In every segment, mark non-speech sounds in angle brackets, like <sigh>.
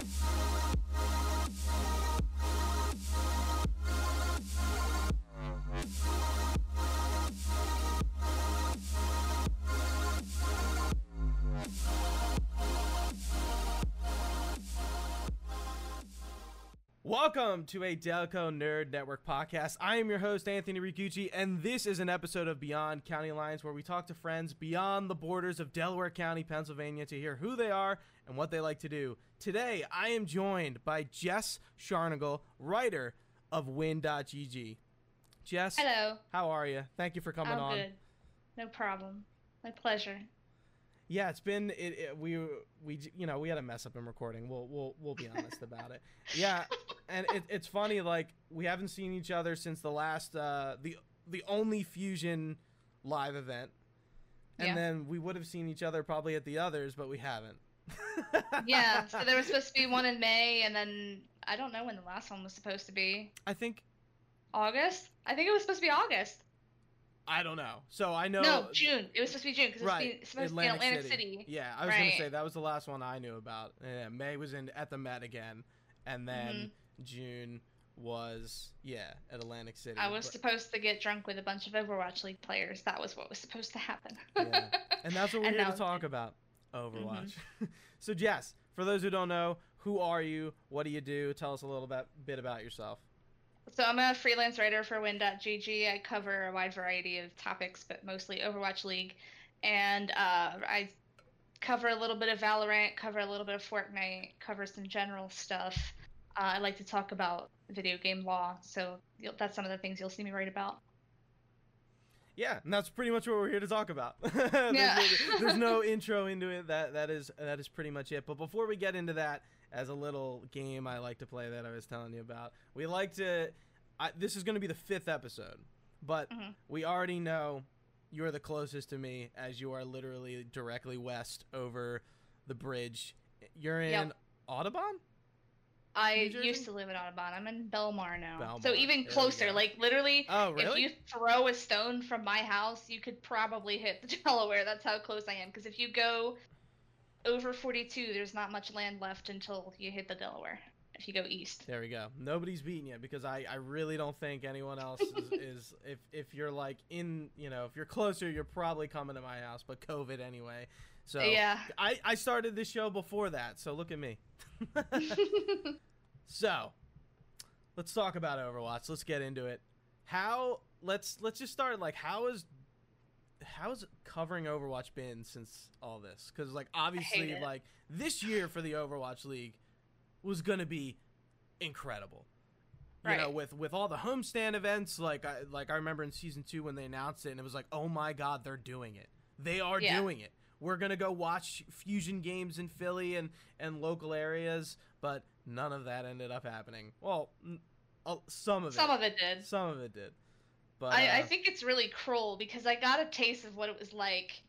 Bye. Welcome to a Delco Nerd Network podcast. I am your host, Anthony Rigucci, and this is an episode of Beyond County Lines where we talk to friends beyond the borders of Delaware County, Pennsylvania to hear who they are and what they like to do. Today, I am joined by Jess Sharnagle, writer of Win.gg. Jess, Hello. how are you? Thank you for coming I'm on. good. No problem. My pleasure. Yeah, it's been it, it, we we you know we had a mess up in recording. We'll we'll we'll be honest about it. Yeah, and it, it's funny like we haven't seen each other since the last uh the the only fusion live event, and Yeah. then we would have seen each other probably at the others, but we haven't. Yeah, <laughs> so there was supposed to be one in May, and then I don't know when the last one was supposed to be. I think August? I think it was supposed to be August. I don't know. So I know No, June. It was supposed to be June because it was right be- supposed to be Atlantic City. Yeah, I was gonna say that was the last one I knew about. Yeah, May was in at the Met again, and then Mm-hmm. June was yeah at Atlantic City. I was but- supposed to get drunk with a bunch of Overwatch League players. That was what was supposed to happen. Yeah. and that's what <laughs> we're here to talk about overwatch <laughs> so jess for those who don't know who are you what do you do tell us a little bit, bit about yourself So I'm a freelance writer for Win.gg. I cover a wide variety of topics, but mostly Overwatch League, and uh, I cover a little bit of Valorant, cover a little bit of Fortnite, cover some general stuff. Uh, I like to talk about video game law, so you'll, that's some of the things you'll see me write about. yeah and that's pretty much what we're here to talk about <laughs> there's, Yeah. there's no <laughs> intro into it that that is that is pretty much it but before we get into that as a little game i like to play that i was telling you about we like to I, this is going to be the fifth episode but Mhm. we already know you're the closest to me as you are literally directly west over the bridge you're in Yep. audubon I used to live in Audubon. I'm in Bellmawr now, Bellmawr, so even closer. Like literally, Oh, really? If you throw a stone from my house, you could probably hit the <laughs> Delaware. That's how close I am. Because if you go over 42, there's not much land left until you hit the Delaware. If you go east. There we go. Nobody's beating you because I, I really don't think anyone else is, <laughs> is if if you're like in you know if you're closer you're probably coming to my house but COVID anyway. So Yeah. I I started this show before that so look at me. <laughs> so let's talk about Overwatch. Let's get into it. How let's let's just start like how is how has covering Overwatch been since all this? Because like obviously like this year for the Overwatch League was gonna be incredible. You know, with with all the homestand events, like I like I remember in season two when they announced it, and it was like, oh my god, they're doing it. They are Yeah. doing it. We're gonna go watch fusion games in Philly and and local areas, but none of that ended up happening. Well, n- uh, some of it, Some of it did. some of it did. But I, I uh, think it's really cruel because I got a taste of what it was like,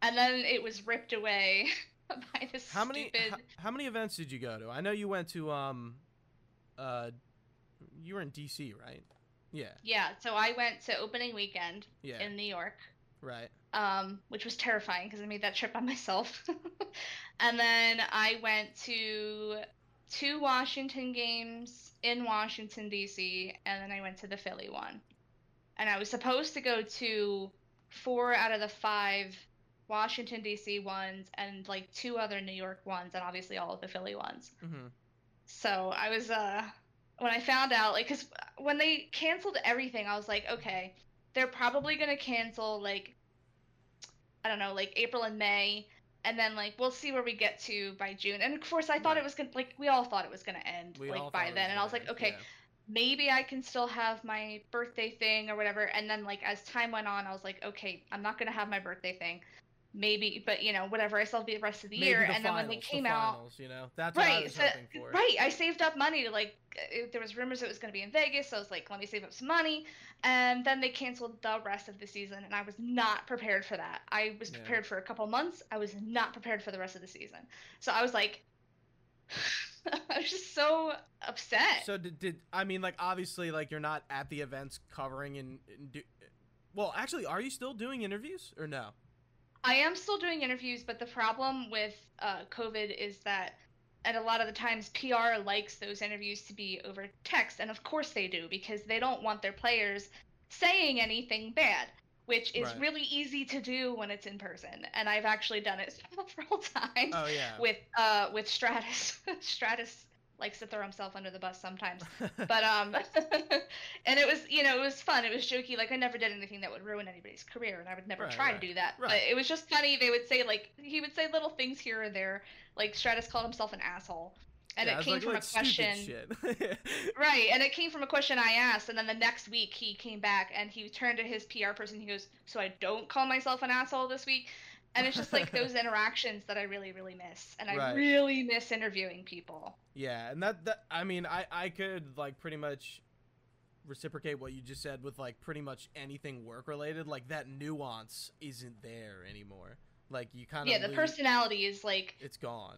and then it was ripped away <laughs> by this how many stupid. how, how many events did you go to? I know you went to um, uh, you were in DC, right? Yeah, Yeah, so I went to opening weekend yeah, in New York. right. um, which was terrifying because I made that trip by <laughs> myself. and then I went to two Washington games in Washington, D.C., and then I went to the Philly one. And I was supposed to go to four out of the five Washington, D.C. ones and like two other New York ones, and obviously all of the Philly ones. hmm So I was uh when I found out like cuz when they canceled everything I was like okay they're probably going to cancel like I don't know like April and May and then like we'll see where we get to by June. And of course I thought Right. it was to like we all thought it was going to end We like by then and I was like okay yeah. Maybe I can still have my birthday thing or whatever. And then like as time went on, I was like, okay, I'm not gonna have my birthday thing. Maybe, but you know, whatever. I still have the rest of the Maybe year. the and then when they finals, the came out, finals, you know, that's what I right, was so, uh, hoping for. right, I saved up money to like. It, there was rumors it was gonna be in Vegas, so I was like, let me save up some money. And then they canceled the rest of the season, and I was not prepared for that. I was Yeah. prepared for a couple months. I was not prepared for the rest of the season. So I was like, <laughs> I was just so upset. So did, did I mean like obviously like you're not at the events covering and, and do, well actually are you still doing interviews or no? I am still doing interviews, but the problem with uh, COVID is that and a lot of the times PR likes those interviews to be over text, and of course they do because they don't want their players saying anything bad, which is Right. really easy to do when it's in person. And I've actually done it <laughs> several times Oh yeah. with uh with Stratus. <laughs> Stratus likes to throw himself under the bus sometimes. <laughs> But um and it was you know, it was fun. It was jokey. Like I never did anything that would ruin anybody's career and I would never Right, try right, to do that. right. But it was just funny. They would say like he would say little things here and there. Like Stratus called himself an asshole. And Yeah, it came like- from a question. <laughs> Right, and it came from a question I asked, and then the next week he came back and he turned to his PR person. He goes, "So I don't call myself an asshole this week," and it's just like <laughs> those interactions that I really, really miss, and I Right. really miss interviewing people. Yeah, and that that I mean, I I could like pretty much reciprocate what you just said with like pretty much anything work related. Like that nuance isn't there anymore. Like you kind of Yeah, the personality is like, it's gone.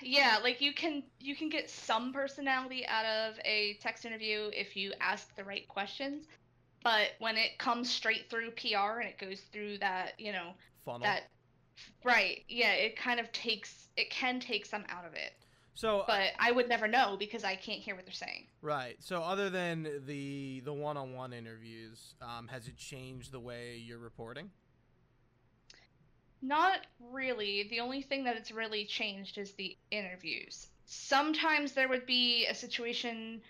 yeah, like you can you can get some personality out of a text interview if you ask the right questions, but when it comes straight through PR and it goes through that, you know, Funnel. that right, yeah, it kind of takes it can take some out of it. so but I would never know because I can't hear what they're saying. right. So other than the the one on one interviews, um, has it changed the way you're reporting? Not really. The only thing that it's really changed is the interviews. Sometimes there would be a situation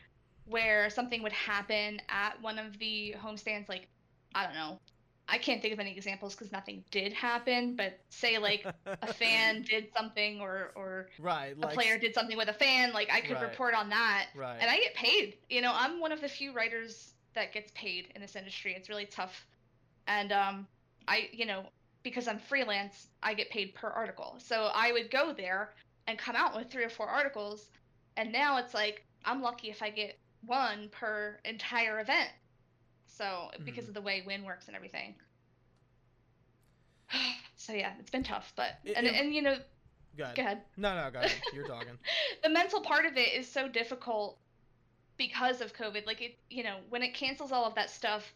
where something would happen at one of the homestands, like, I don't know. I can't think of any examples because nothing did happen, but say, like, a <laughs> fan did something or, or right. a player did something with a fan, like, I could Right. report on that. Right. and I get paid. You know, I'm one of the few writers that gets paid in this industry. It's really tough, and um, I, you know, because I'm freelance, I get paid per article. So I would go there and come out with three or four articles, and now it's like I'm lucky if I get one per entire event. So because Mhm. of the way Win works and everything. <sighs> So yeah, it's been tough, but It- and it- and you know, go ahead. go ahead. No, no, go ahead. You're <laughs> talking. the mental part of it is so difficult because of COVID. Like it, you know, when it cancels all of that stuff,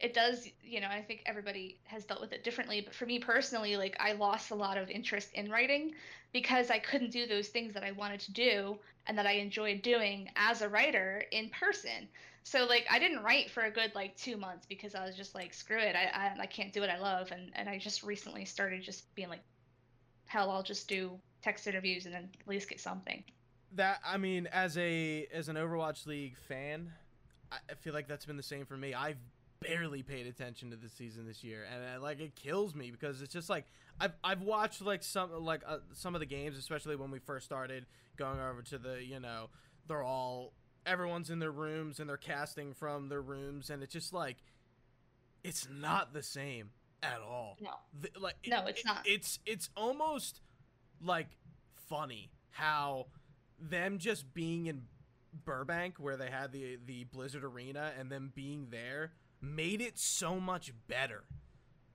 it does, you know, I think everybody has dealt with it differently, but for me personally, like I lost a lot of interest in writing because I couldn't do those things that I wanted to do and that I enjoyed doing as a writer in person. So like I didn't write for a good like 2 months because I was just like screw it. I I, I can't do what I love and and I just recently started just being like hell, I'll just do text interviews and then at least get something. that I mean, as a as an Overwatch League fan, I feel like that's been the same for me. I've barely paid attention to the season this year, and uh, like it kills me because it's just like I've I've watched like some like uh, some of the games, especially when we first started going over to the you know they're all everyone's in their rooms and they're casting from their rooms, and it's just like it's not the same at all. No. The, like it- No, it's it- not. It's it's almost like funny how them just being in Burbank where they had the the Blizzard Arena and them being there made it so much better.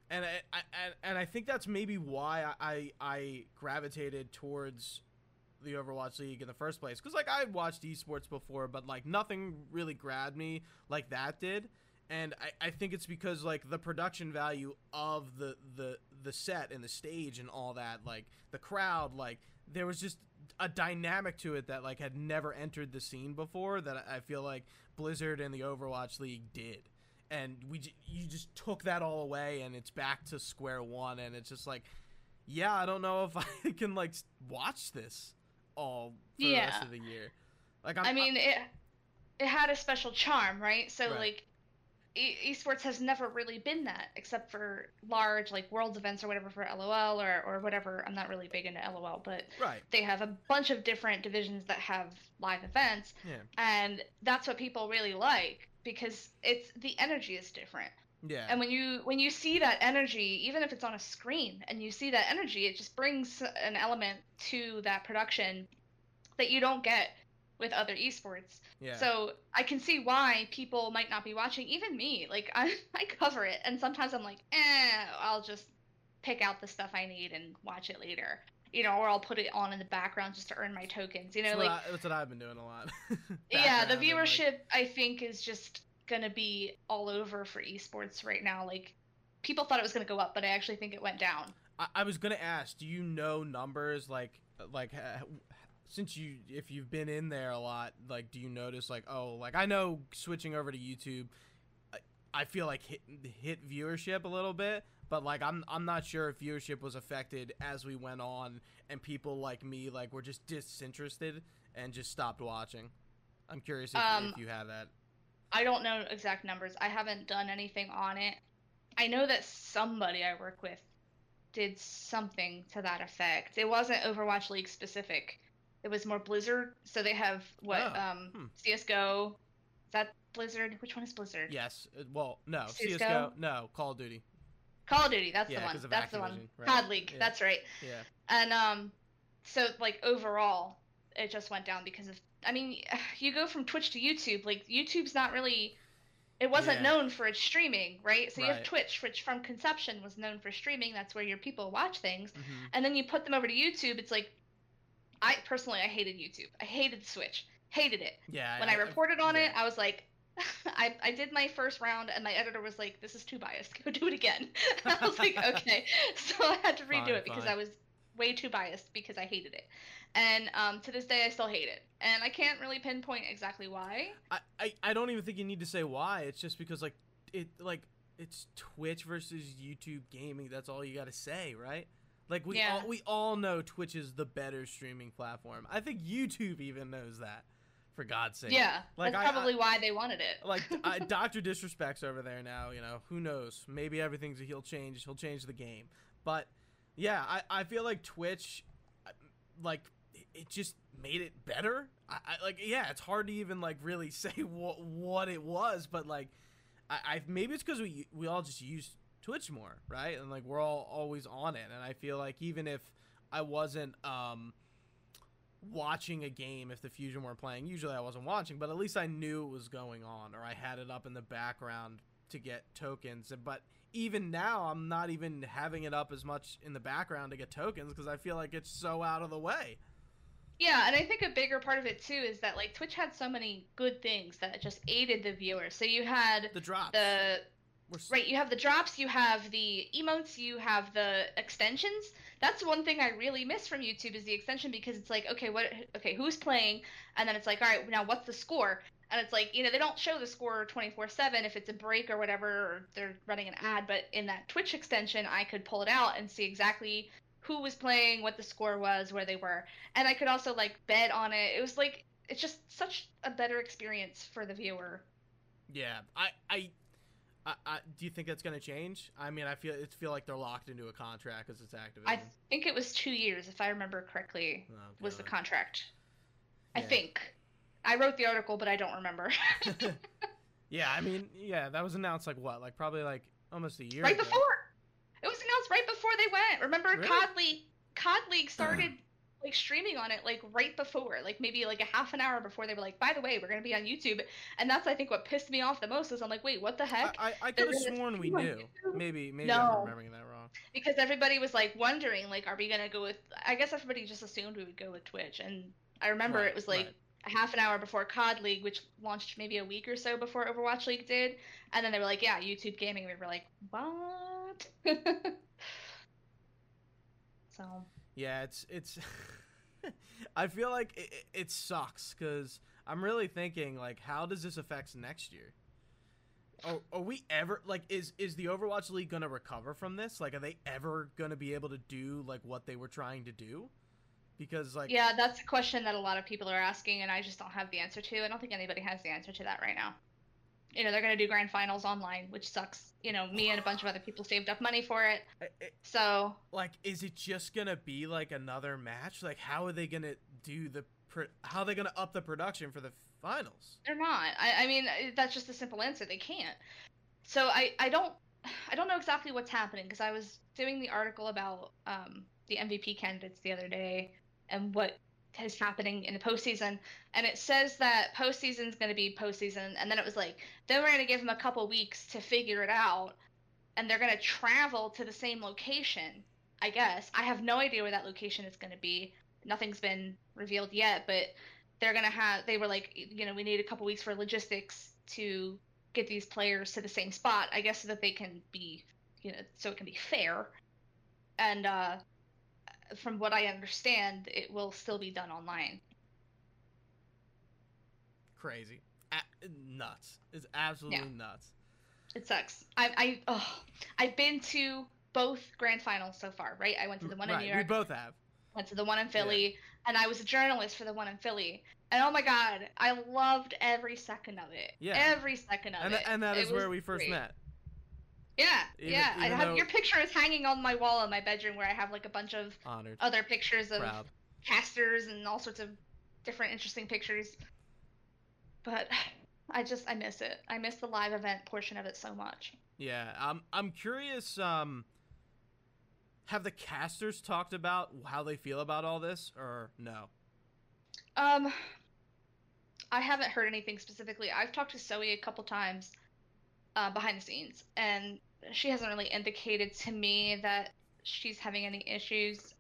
And I, I and, I think that's maybe why I, I gravitated towards the Overwatch League in the first place because like I had watched esports before, but like nothing really grabbed me like that did. And I, I think it's because like the production value of the, the the set and the stage and all that, like the crowd, like there was just a dynamic to it that like had never entered the scene before that I feel like Blizzard and the Overwatch League did. And we j- you just took that all away and it's back to square one and it's just like yeah, I don't know if <laughs> I can like watch this all for the rest of the year. Like I'm, I mean, it it had a special charm, right? So Right. like e- esports has never really been that except for large like worlds events or whatever for LOL or or whatever. I'm not really big into LOL, but right. they have a bunch of different divisions that have live events Yeah. and that's what people really like because it's the energy is different. Yeah. And when you when you see that energy, even if it's on a screen, and you see that energy, it just brings an element to that production that you don't get with other esports. yeah. So I can see why people might not be watching. Even me, like <laughs> I, I cover it, and sometimes I'm like, eh, I'll just pick out the stuff I need and watch it later. You know, or I'll put it on in the background just to earn my tokens. You know, that's, like what I, that's what I've been doing a lot. <laughs> yeah, the and, like- viewership I think is just gonna be all over for esports right now. Like people thought it was gonna go up, but I actually think it went down. I, I was gonna ask, do you know numbers like like uh, since you if you've been in there a lot, like do you notice like oh like I know switching over to YouTube, I, I feel like hit hit viewership a little bit, but like I'm I'm not sure if viewership was affected as we went on and people like me like were just disinterested and just stopped watching. I'm curious if, Um, if you have that. I don't know exact numbers. I haven't done anything on it. I know that somebody I work with did something to that effect. It wasn't Overwatch League specific. It was more Blizzard. So they have what Oh, um hmm. CS:GO. Is that Blizzard? Which one is Blizzard? Yes. Well, no. CS:GO? CS:GO. No. Call of Duty. Call of Duty. That's Yeah, the one. That's the one. Activision, right. COD League. Yeah. That's right. Yeah. And um, so like overall, it just went down because of. I mean, <sighs> you go from Twitch to YouTube. Like YouTube's not really. It wasn't Yeah. known for its streaming, right? So you have Twitch, which from conception was known for streaming. That's where your people watch things. hmm And then you put them over to YouTube. It's like, I personally, I hated YouTube. I hated Switch. Hated it. Yeah. When I, reported on it, yeah. I was like. <laughs> I, I did my first round and my editor was like, "This is too biased. Go do it again." <laughs> I was like, "Okay." <laughs> So I had to redo Fine, it because fine. I was way too biased because I hated it, and um, to this day I still hate it, and I can't really pinpoint exactly why. I, I, I don't even think you need to say why. It's just because like it like it's Twitch versus YouTube gaming. That's all you got to say, right? Like we Yeah. all we all know Twitch is the better streaming platform. I think YouTube even knows that. For God's sake. Yeah, Like, that's I- probably why they wanted it. <laughs> Like I, <laughs> Doctor Disrespect's over there now. You know who knows? Maybe everything's he'll change. He'll change the game. But yeah, I, I feel like Twitch, uh, like it just made it better. I, I like yeah, it's hard to even like really <laughs> say what what it was, but like I, I maybe it's because we we all just use Twitch more, right? And like we're all always on it, and I feel like even if I wasn't um watching a game if the fusion weren't playing. Usually i wasn't watching but at least i knew it was going on or i had it up in the background to get tokens. But even now i'm not even having it up as much in the background to get tokens because i feel like it's so out of the way. Yeah, and I think a bigger part of it too is that like Twitch had so many good things that just aided the viewer. So you had the drops. the Right, you have the drops, you have the emotes, you have the extensions. That's one thing I really miss from YouTube is the extension because it's like, okay, what okay, who's playing? And then it's like, all right, now what's the score? And it's like, you know, they don't show the score 24/7 if it's a break or whatever or they're running an ad, but in that Twitch extension, I could pull it out and see exactly who was playing, what the score was, where they were. And I could also like bet on it. It was like it's just such a better experience for the viewer. yeah I, I I, I, do you think that's gonna change? I mean, I feel it feel like they're locked into a contract because it's Activision. I think it was 2 years if I remember correctly. Oh, was the contract. I think. I wrote the article, but I don't remember. <laughs> <laughs> yeah, I mean, yeah, that was announced like what, like probably like almost a year right ago. before. It was announced right before they went. Remember, Really? COD League, COD League started like streaming on it like right before, like maybe like a half an hour before they were like, by the way, we're gonna be on YouTube. And that's I think what pissed me off the most is I'm like, wait, what the heck? I, I, I could have sworn we knew. Maybe maybe I'm remembering that wrong. because everybody was like wondering, like, are we gonna go with? I guess everybody just assumed we would go with Twitch, and I remember Right, it was like right. a half an hour before COD League, which launched maybe a week or so before Overwatch League did, and then they were like, yeah, YouTube Gaming. We were like, what? <laughs> so Yeah, it's it's. <laughs> I feel like it, it- sucks because I'm really thinking like, how does this affect next year? Are, are we ever like is is the Overwatch League gonna recover from this? Like, are they ever gonna be able to do like what they were trying to do? Because like, yeah, that's a question that a lot of people are asking, and I just don't have the answer to. I don't think anybody has the answer to that right now. You know, they're gonna do grand finals online, which sucks. You know, me and a bunch of other people saved up money for it, so like is it just gonna be like another match? Like, how are they gonna do the pro- how are they gonna up the production for the finals? They're not. I, I mean, uh, that's just a simple answer. They can't. So I, I don't, I don't know exactly what's happening because I was doing the article about um, the MVP candidates the other day and what is happening in the postseason, and it says that postseason is going to be postseason, and then it was like, then we're going to give them a couple weeks to figure it out, and they're going to travel to the same location. I guess I have no idea where that location is going to be. Nothing's been revealed yet, but they're gonna have they were like you know we need a couple weeks for logistics to get these players to the same spot i guess so that they can be you know so it can be fair and uh from what I understand, it will still be done online. Crazy, A- nuts. It's absolutely Yeah. nuts. It sucks. I I oh, I've been to both grand finals so far, right? I went to the one right, in New York. we both have. went to the one in Philly, and I was a journalist for the one in Philly. And oh my god, I loved every second of it. Yeah. Every second of And, it. th- and that It is where we first great. met. Yeah, Even- yeah. I have though- your picture is hanging on my wall in my bedroom where I have like a bunch of Honored, other pictures of proud. casters and all sorts of different interesting pictures. But <sighs> I just I miss it. I miss the live event portion of it so much. Yeah, I'm I'm curious. Um, have the casters talked about how they feel about all this, or no? Um, I haven't heard anything specifically. I've talked to Zoe a couple times uh, behind the scenes, and she hasn't really indicated to me that she's having any issues.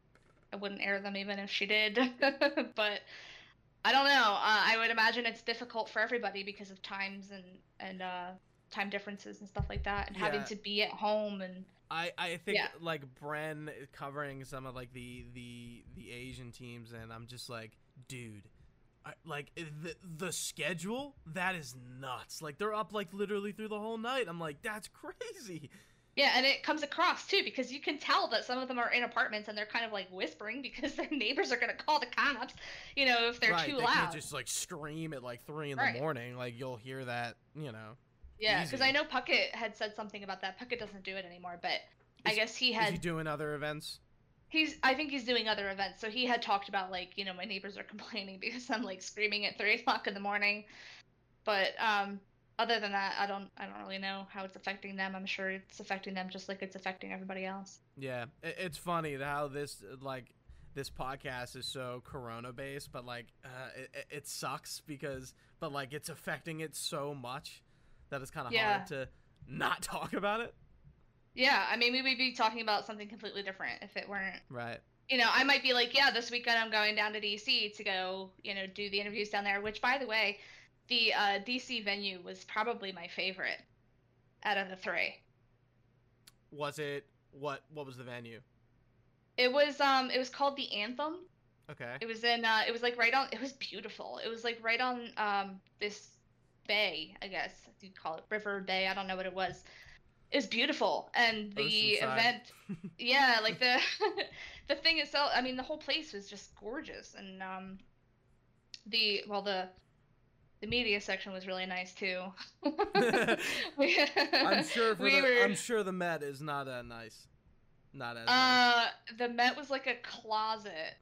I wouldn't air them even if she did, <laughs> but I don't know. Uh, I would imagine it's difficult for everybody because of times and and uh, time differences and stuff like that, and having to be at home and I I think Yeah. like Bren covering some of like the the the Asian teams, and I'm just like, dude. I, like eh, the the schedule that is nuts like they're up like literally through the whole night i'm like that's <laughs> crazy Yeah, and it comes across too because you can tell that some of them are in apartments and they're kind of like whispering <laughs> because their neighbors are gonna call the cops, you know, if they're right too they loud. just like scream at like three in Right. the morning like you'll hear that you know yeah, because. I know Puckett had said something about that. Puckett doesn't do it anymore, but I guess he is had. he doing other events he's. I think he's doing other events, so he had talked about like you know my neighbors are <laughs> complaining because I'm like screaming at three <laughs> o'clock in the morning, but um. Other than that, I don't. I don't really know how it's affecting them. I'm sure it's affecting them just like it's affecting everybody else. Yeah, it's funny how this like this podcast is so corona based, but like uh, it, it- sucks because but like it's affecting it so much that it's kind of Yeah. hard to not <laughs> talk about it. Yeah, I mean, we would be talking about something completely different if it weren't Right. you know, I might be like, yeah, this weekend I'm going down to DC to go, you know, do the interviews down there. Which, by the way, the uh, DC venue was probably my favorite out of the three. Was it what? What was the venue? It was um, it was called the Anthem. Okay. It was in uh, it was like right on. It was beautiful. It was like right on um this bay, I guess you'd call it River Bay. I don't know what it was. Was beautiful, and the Oceanside. event <laughs> yeah like the <laughs> the thing itself i mean the whole place was just gorgeous and um the well the the media section was really nice too <laughs> We- I'm sure for we the, were I'm sure the Met is not that nice. Not as nice. uh the met was like a closet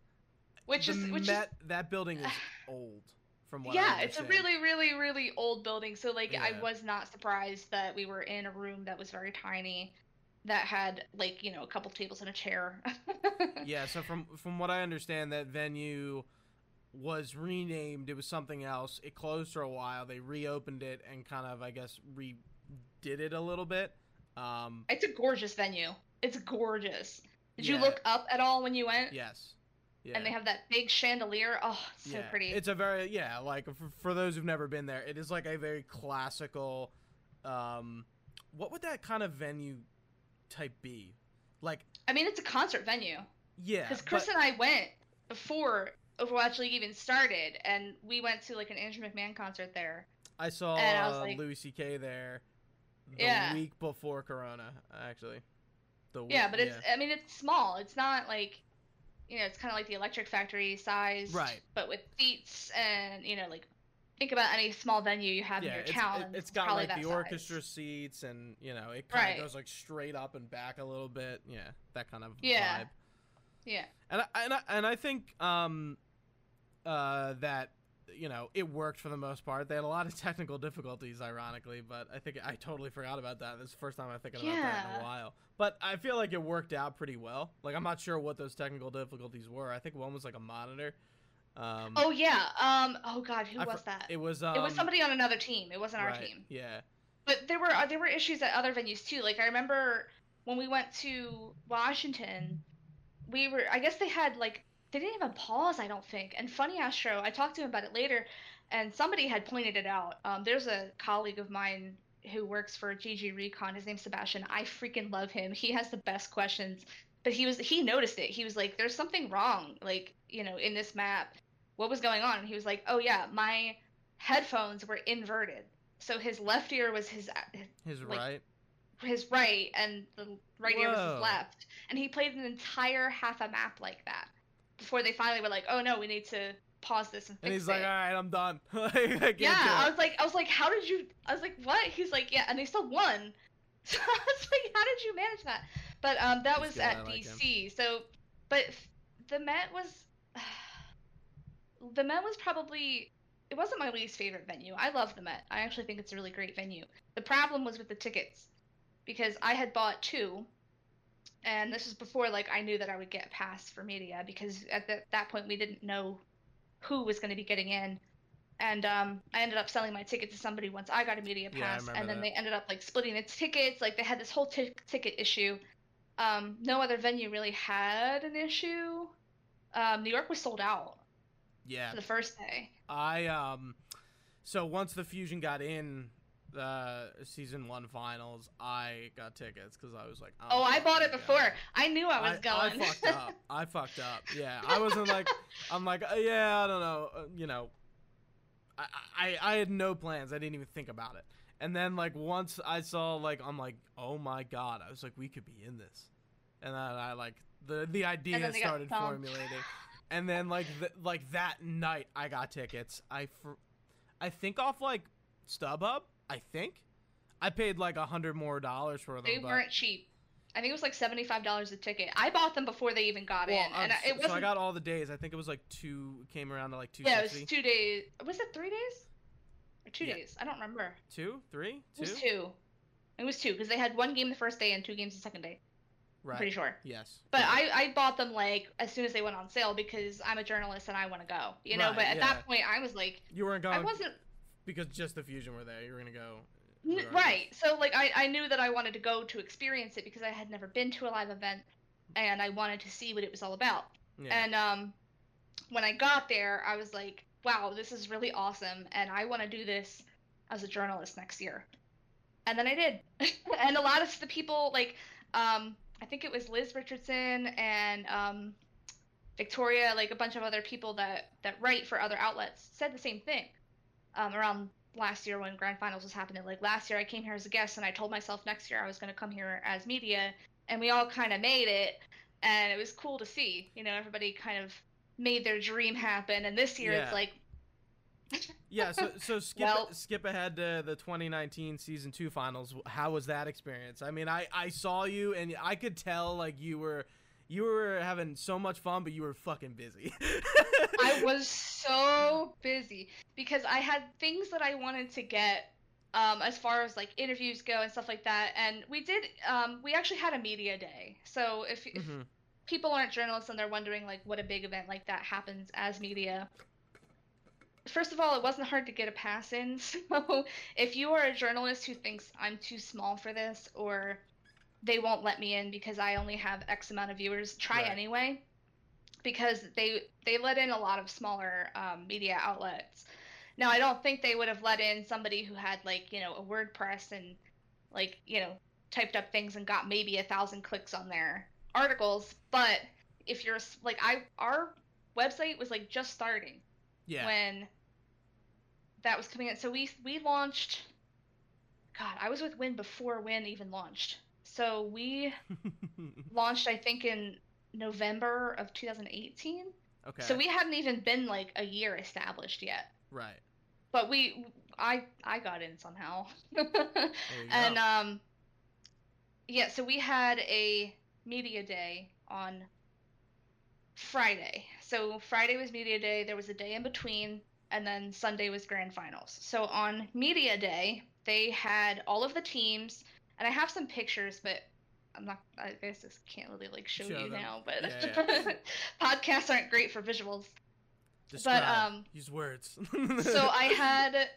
which the is which Met that building is old from what yeah it's a really really really old building so like i was not surprised that we were in a room that was very tiny that had like you know a couple tables and a chair <laughs> yeah so from from what i understand that venue was renamed it was something else it closed for a while they reopened it and kind of i guess redid it a little bit um It's a gorgeous venue. It's gorgeous. Did you look up at all when you went? yes yeah And they have that big chandelier. Oh, it's so yeah. pretty. it's a very yeah like for, for those who've never been there it is like a very classical um what would that kind of venue type be like I mean, it's a concert venue. yeah Because Chris but- and I went before Overwatch League even started, and we went to like an Andrew McMahon concert there. I saw And I was uh, like- Louis C.K. there the Yeah. week before Corona, actually. The Yeah, but it's I mean, it's small. It's not like you know, it's kind of like the Electric Factory size, Right. But with seats and you know, like think about any small venue you have yeah, in your it's, town. it, it's got like the size. orchestra seats, and you know, it kind of Right. goes like straight up and back a little bit. Yeah, that kind of Yeah. vibe. Yeah. And I, and I, and I think um, uh, that you know it worked for the most part. They had a lot of <laughs> technical difficulties, ironically, but I think I totally forgot about that. This is the first time I'm thinking about that in a while. But I feel like it worked out pretty well. Like I'm not sure what those technical difficulties were. I think one was like a monitor. Um, Oh yeah. Um. Oh God, who I was for- that? It was. Um, it was somebody on another team. It wasn't our right, team. Yeah. But there were uh, there were issues at other venues too. Like I remember when we went to Washington, we were I guess they had like they didn't even pause. I don't think. And funny Astro, I talked to him about it later, and somebody had pointed it out. Um, there's a colleague of mine who works for GG Recon. His name's Sebastian. I freaking love him. He has the best questions but he was he noticed it. He was like, "There's something wrong, like you know, in this map. What was going on?" And he was like, "Oh yeah, my headphones were inverted. So his left ear was his his like, right, his right, and the right ear was his left. And he played an entire half a map like that before they finally were like, "Oh no, we need to pause this and fix and he's it." like, "All right, I'm done." <laughs> Like, I yeah, I was like, I was like, how did you? I was like, what? He's like, yeah, and they still won. <laughs> So I was like, how did you manage that? But um, that He's was at like him. DC. So, but the Met was, <sighs> the Met was probably. It wasn't my least favorite venue. I love the Met. I actually think it's a really great venue. The problem was with the tickets, because I had bought two, and this was before like I knew that I would get a pass for media because at the, that point we didn't know who was going to be getting in and um, I ended up selling my ticket to somebody once I got a media pass, remember and then that. they ended up like splitting the tickets. Like they had this whole ti- ticket issue. Um, no other venue really had an issue. Um, New York was sold out yeah, for the first day. I um, so once the Fusion got in the season one finals, I got tickets because I was like, I'm Oh, I bought it before. going. I knew I was I, going. I fucked up. <laughs> I fucked up. Yeah, I wasn't like, I'm like, uh, yeah, I don't know, uh, you know. I, I I had no plans. I didn't even think about it. And then like once I saw like I'm like, oh my god, I was like, we could be in this. And then I like the the idea then they got started formulating. And then like th- like that night I got tickets. I fr- I think off like StubHub. I think I paid like a hundred more dollars for them. they weren't cheap. I think it was like seventy five dollars a ticket. I bought them before they even got Well, in, and I- it wasn't. so I got all the days. I think it was like two. Came around to like two yeah, it was two days. Was it three days? Or two Yeah. days? I don't remember. Two, three, two. It was two. It was two because they had one game the first day and two games the second day. I'm Right. pretty sure. Yes. But. I, I bought them like as soon as they went on sale because I'm a journalist and I want to go. You know, Right, but at yeah. that point I was like, you weren't going. I wasn't because just the fusion were there. You were gonna go. regardless. right. So like I, I knew that I wanted to go to experience it because I had never been to a live event and I wanted to see what it was all about. Yeah. And um, when I got there, I was like, wow, this is really awesome, and I want to do this as a journalist next year. And then I did. <laughs> and a lot of the people, like, um, I think it was Liz Richardson and um, Victoria, like a bunch of other people that that write for other outlets, said the same thing um, around last year when grand finals was happening. Like last year, I came here as a guest, and I told myself next year I was going to come here as media, and we all kind of made it, and it was cool to see. You know, everybody kind of made their dream happen, and this year Yeah. it's like, <laughs> yeah. So so skip Well- skip ahead to the 2019 season two finals. How was that experience? I mean, I I saw you and I could tell like you were you were having so much fun, but you were fucking busy. <laughs> I was so <laughs> busy because I had things that I wanted to get um, as far as like interviews go and stuff like that. And we did, um, we actually had a media day. So if, if Mhm. people aren't journalists and they're wondering like what a big event like that happens as media, first of all, it wasn't hard to get a pass in. <laughs> So if you are a journalist who thinks I'm too small for this or they won't let me in because I only have X amount of viewers, try Right. anyway. Because they they let in a lot of smaller um, media outlets. Now I don't think they would have let in somebody who had like you know a WordPress and like you know typed up things and got maybe a thousand clicks on their articles. But if you're like I our website was like just starting yeah. when that was coming in. So we we launched. God, I was with Win before Win even launched. So we <laughs> launched, I think, in November of 2018. okay. So we hadn't even been like a year established yet. right. But we, I, I got in somehow. <laughs> And go. um, yeah. So we had a media day on Friday. So Friday was media day. There was a day in between, and then Sunday was grand finals. So on media day, they had all of the teams, and I have some pictures, but I'm not. I guess this can't really like show, Show you them. now. But Yeah, <laughs> podcasts aren't great for visuals. Describe. um, Use words. <laughs> So I <laughs> had.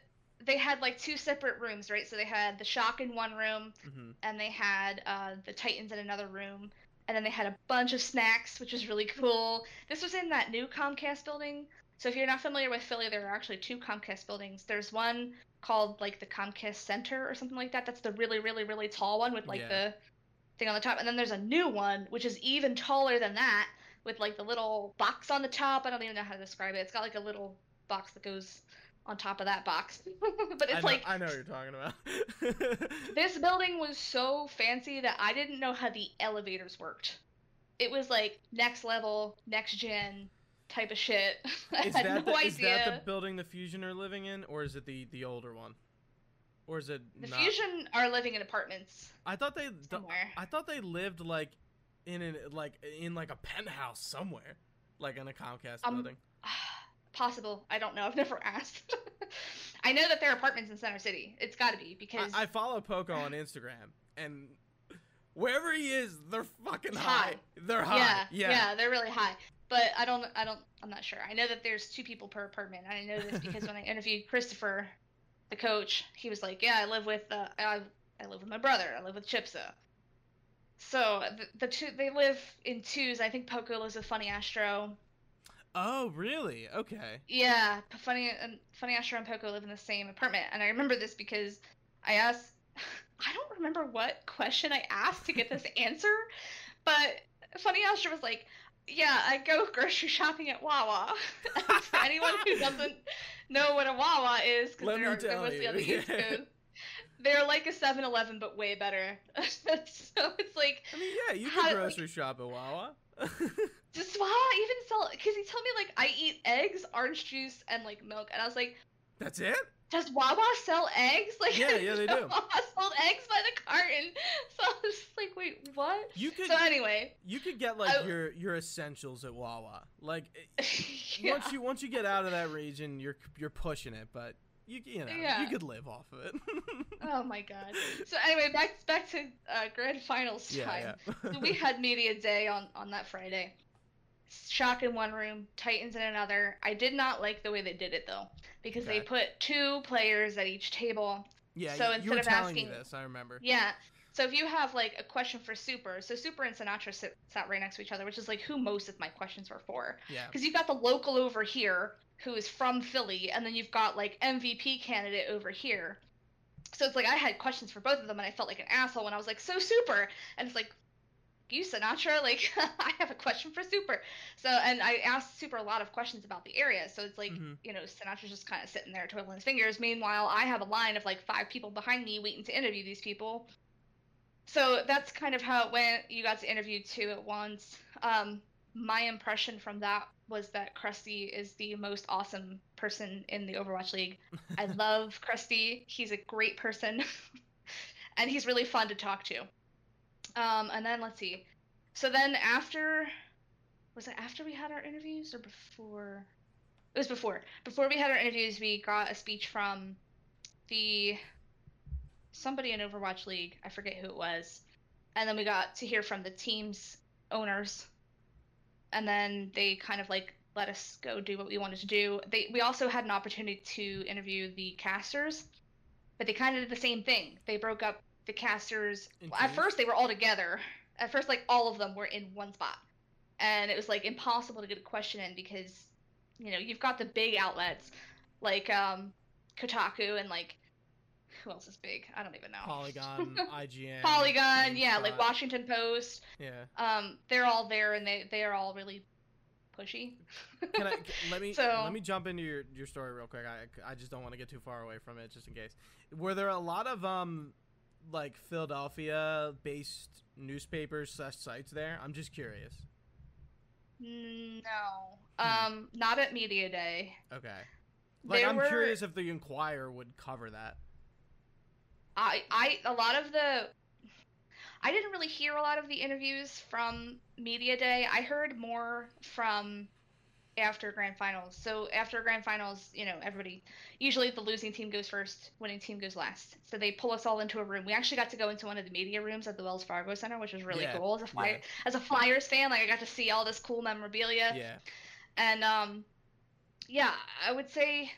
They had like two separate rooms, right? So they had the shock in one room, hmm and they had uh, the Titans in another room, and then they had a bunch of snacks, which was really cool. This was in that new Comcast building. So if you're not familiar with Philly, there are actually two Comcast buildings. There's one called like the Comcast Center or something like that. That's the really, really, really tall one with like Yeah. the thing on the top, and then there's a new one which is even taller than that with like the little box on the top. I don't even know how to describe it. It's got like a little box that goes on top of that box. <laughs> but it's I know, like I know what you're talking about. <laughs> this building was so fancy that I didn't know how the elevators worked. It was like next level, next gen type of shit. <laughs> I is had that no the, idea. is that the building the Fusion are living in, or is it the the older one, or is it the not? Fusion are living in apartments I thought they. somewhere. I thought they lived like in an like in like a penthouse somewhere, like in a Comcast Um, building. <sighs> Possible. I don't know. I've never <laughs> asked. <laughs> I know that there are apartments in Center City. It's got to be because I, I follow Poko on Instagram, and wherever he is, they're fucking high. high. They're high. yeah, Yeah. yeah, they're really high. But I don't. I don't. I'm not sure. I know that there's two people per apartment. I know this because when I <laughs> interviewed Christopher, the coach, he was like, "Yeah, I live with. Uh, I, I live with my brother. I live with Chipsa." So the, the two they live in twos. I think Poko lives with Funny Astro. Oh, really? Okay. Yeah, Funny and Funny Astro and Poko live in the same apartment, and I remember this because I asked. <laughs> I don't remember what question I asked to get this <laughs> answer, but Funny Astro was like, "Yeah, I go grocery shopping at Wawa." <laughs> For anyone who doesn't know what a Wawa is, because they're, they're tell mostly on the you, East yeah. Coast, they're like a 7-Eleven but way better. <laughs> so it's like I mean, yeah, you How- can grocery shop at Wawa. <laughs> Does Wawa even sell? Because he told me like I eat eggs, orange juice, and like milk, and I was like, That's it? Does Wawa sell eggs? <laughs> Like, Yeah, yeah, they do. Wawa sold eggs by the carton. <laughs> So I was just like, wait, what? You could So anyway, you could get like I- your your essentials at Wawa. Like yeah. <laughs> once you once you get out of that region, you're you're pushing it, but you you know Yeah. you could live off of it. Oh my god. So anyway, back back to uh, grand finals time. yeah, yeah. So we had media day on on that Friday. Shock in one room, Titans in another. I did not like the way they did it though, because they put two players at each table. yeah, so you, you instead were of asking- this. I remember. Yeah. So if you have like a question for Super, so Super and Sinatraa sit, sat right next to each other, which is like who most of my questions were for. Yeah. Because you've got the local over here who is from Philly, and then you've got like MVP candidate over here. So it's like I had questions for both of them, and I felt like an asshole when I was like, "So Super," and it's like, "You Sinatraa, like <laughs> I have a question for Super." So and I asked Super a lot of questions about the area. So it's like Mhm. you know Sinatraa's just kind of sitting there twiddling his fingers. Meanwhile, I have a line of like five people behind me waiting to interview these people. So that's kind of how it went. You got to interview two at once. Um, my impression from that was that Crusty is the most awesome person in the Overwatch League. I <laughs> love Crusty. He's a great person, <laughs> and he's really fun to talk to. Um, and then let's see. So then after, was it after we had our interviews or before? It was before. Before we had our interviews, we got a speech from the somebody in Overwatch League. I forget who it was. And then we got to hear from the team's owners. And then they kind of like let us go do what we wanted to do. They we also had an opportunity to interview the casters, but they kind of did the same thing. They broke up the casters. At first they were all together. At first like all of them were in one spot. And it was like impossible to get a question in because you know, you've got the big outlets like um Kotaku and like who else is big? I don't even know. Polygon, <laughs> IGN. Polygon, yeah, like Washington Post. Yeah. Um, they're all there and they they are all really pushy. Can I <laughs> let me So- let me jump into your, your story real quick. I, I just don't want to get too far away from it, just in case. Were there a lot of um like Philadelphia based newspapers slash sites there? I'm just curious. No. Hmm. Um, not at media day. Okay. Like There I'm were- curious if the Inquirer would cover that. I I a lot of the I didn't really hear a lot of the interviews from media day. I heard more from after grand finals. So after grand finals, you know, everybody usually the losing team goes first, winning team goes last. So they pull us all into a room. We actually got to go into one of the media rooms at the Wells Fargo Center, which was really Yeah, cool. As a Fly- yeah. as a Flyers fan, like I got to see all this cool memorabilia. Yeah. And um, yeah, I would say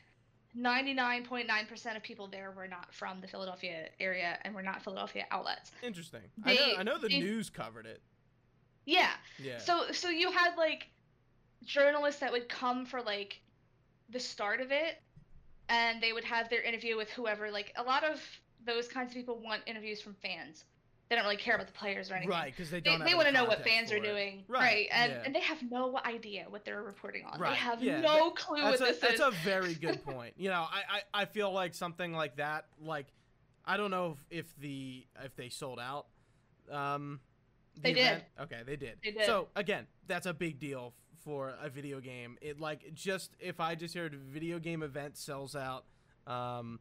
99.9% of people there were not from the Philadelphia area and were not Philadelphia outlets. Interesting. I know I know the they- news covered it. Yeah. Yeah. So so you had like journalists that would come for like the start of it and they would have their interview with whoever like a lot of those kinds of people want interviews from fans. they don't really care about the players or anything. Right, because they They, don't. have they want to know what fans are doing, Right, right? And yeah. and they have no idea what they're reporting on. Right, They have yeah, no clue That's what a, this that's is. a very good point. You know, I, I, I feel like something like that, like I don't know if, if the if they sold out. Um, the They did. Okay, they did. They did. So again, that's a big deal for a video game. It like just if I just heard video game event sells out, um,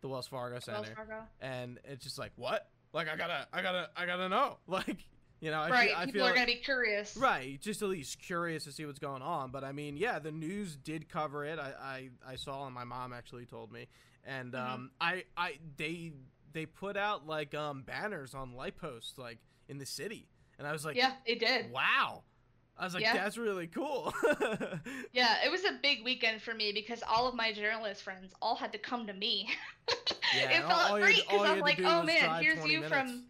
the Wells Fargo Center, Wells Fargo. and it's just like what? Like I gotta I gotta I gotta know. <laughs> Like you know, I right. feel, I People are gonna be curious. Right, just at least curious to see what's going on. But I mean, yeah, the news did cover it. I I, I saw, and my mom actually told me. And Mhm. um, I I they they put out like um banners on light posts like in the city, and I was like, Yeah, it did. wow. I was like, Yeah. that's really cool. <laughs> Yeah, it was a big weekend for me because all of my journalist friends all had to come to me. <laughs> Yeah, it felt all great because I'm like, oh man, here's you minutes. from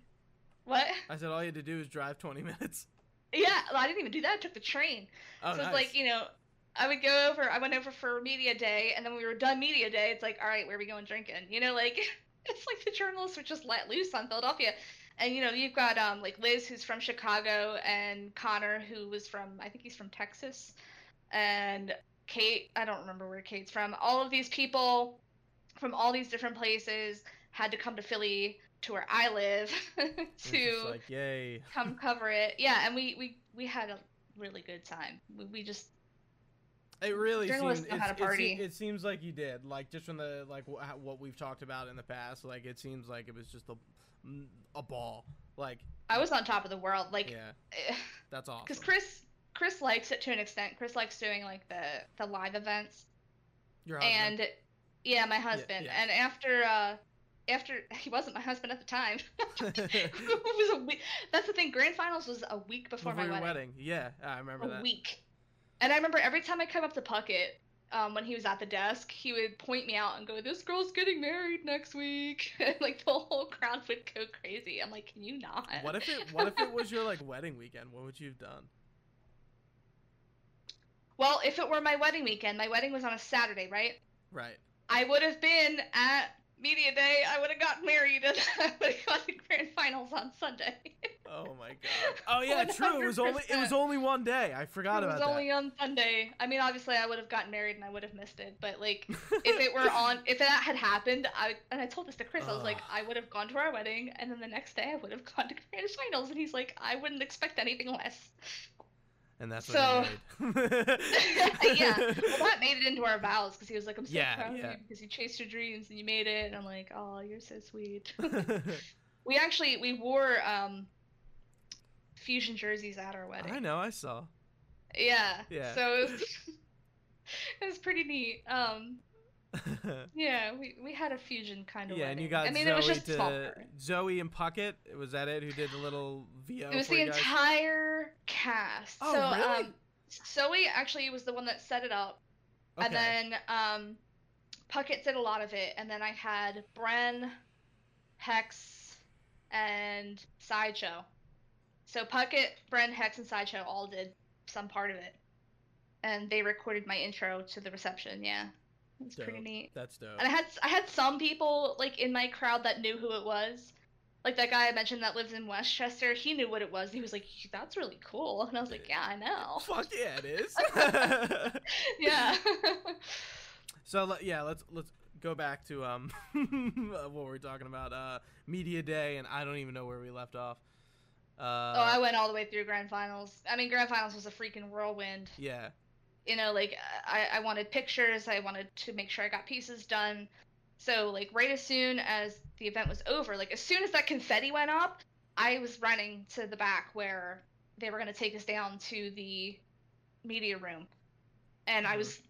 what? I said all you had to do is drive 20 minutes. Yeah, well, I didn't even do that. I took the train. Oh, so nice. it's like you know, I would go over. I went over for media day, and then when we were done media day, it's like, all right, where are we going drinking? You know, like <laughs> it's like the journalists were just let loose on Philadelphia, and you know, you've got um like Liz who's from Chicago, and Connor who was from I think he's from Texas, and Kate I don't remember where Kate's from. All of these people from all these different places had to come to Philly to where I live <laughs> to like yay. come <laughs> cover it. Yeah, and we we we had a really good time. We, we just It really seems know how to it's- it. It, seems like you did, like just from the like wh- what we've talked about in the past. Like it seems like it was just a mm, a ball. Like I was on top of the world. Like, yeah, <laughs> that's awesome. because Chris Chris likes it to an extent. Chris likes doing like the the live events, Your husband. and yeah, my husband. yeah. And after uh after he wasn't my husband at the time. <laughs> <laughs> it was a week. That's the thing. Grand finals was a week before, Before my wedding. wedding. Yeah, I remember a that. week. And I remember every time I come up to Puckett, um, when he was at the desk, he would point me out and go, "This girl's getting married next week." <laughs> and like the whole crowd would go crazy. I'm like, "Can you not?" What if it What if it was your like wedding weekend? What would you have done? well, if it were my wedding weekend, my wedding was on a Saturday, right? Right. I would have been at media day. I would have gotten married, and <laughs> I would have gone to grand finals on Sunday. <laughs> Oh my god. Oh yeah, true. It was only it was only one day. I forgot it was about only on Sunday. I mean, obviously, I would have gotten married and I would have missed it. But like, <laughs> if it were on, if that had happened, I and I told this to Chris, I was like, I would have gone to our wedding, and then the next day I would have gone to grand finals, and he's like, I wouldn't expect anything less. And that's so- what <laughs> <laughs> yeah, well, that made it into our vows because he was like, I'm so Yeah, proud yeah. of you because you chased your dreams and you made it, and I'm like, oh, you're so sweet. <laughs> we actually we wore um fusion jerseys at our wedding. I know. I saw. Yeah. Yeah. So it was, it was pretty neat. Um, <laughs> yeah, we, we had a fusion kind of yeah, wedding. and you got I mean, Zoe it was just to. Zoe and Puckett. Was that it? Who did the little VO? It was the entire cast. Oh, so, really? um, Zoe actually was the one that set it up, and then um, Puckett did a lot of it, and then I had Bren, Hex, and Sideshow. So Puckett, Bren, Hex, and Sideshow all did some part of it, and they recorded my intro to the reception. Yeah, it was pretty neat. That's dope. And I had I had some people like in my crowd that knew who it was. Like that guy I mentioned that lives in Westchester, he knew what it was. He was like, "That's really cool," and I was like, "Yeah, I know." <laughs> Fuck yeah, it is. <laughs> <laughs> yeah. so yeah, let's let's go back to um what we're talking about. Uh, media day, and I don't even know where we left off. Uh, oh, I went all the way through grand finals. I mean, grand finals was a freaking whirlwind. yeah. You know, like I, I wanted pictures. I wanted to make sure I got pieces done. So like right as soon as the event was over, like as soon as that confetti went up, I was running to the back where they were gonna take us down to the media room, and I Mhm. was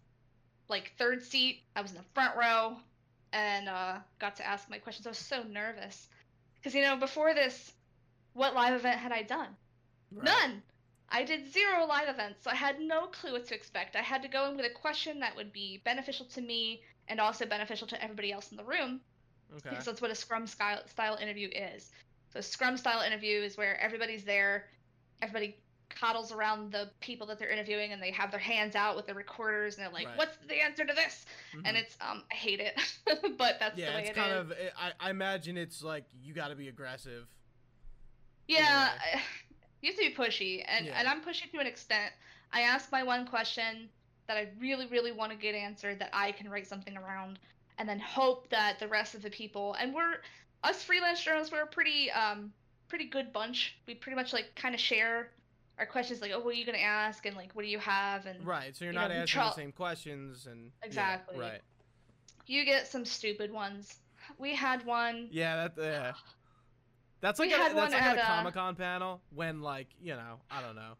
like third seat. I was in the front row, and uh, got to ask my questions. I was so nervous because you know before this, what live event had I done? Right. None. I did zero live events, so I had no clue what to expect. I had to go in with a question that would be beneficial to me and also beneficial to everybody else in the room Okay. because that's what a scrum style, interview is. So, a scrum style interview is where everybody's there, everybody coddles around the people that they're interviewing, and they have their hands out with their recorders, and they're like, Right. "What's the answer to this?" And Mhm. it's um, I hate it, <laughs> but that's yeah, the way it's it kind is. of. I, I imagine it's like you got to be aggressive. Yeah, I- have to be pushy, and Yeah. and I'm pushy to an extent. I ask my one question that I really, really want to get answered that I can write something around, and then hope that the rest of the people and we're us freelance journalists we're a pretty um pretty good bunch. We pretty much like kind of share our questions like oh what are you gonna ask and like what do you have and Right. So you're You not know, asking the same questions and yeah, Exactly. right. you get some stupid ones. We had one. Yeah, that yeah. That's like We a, had that's one like at a Comic Con panel when like you know I don't know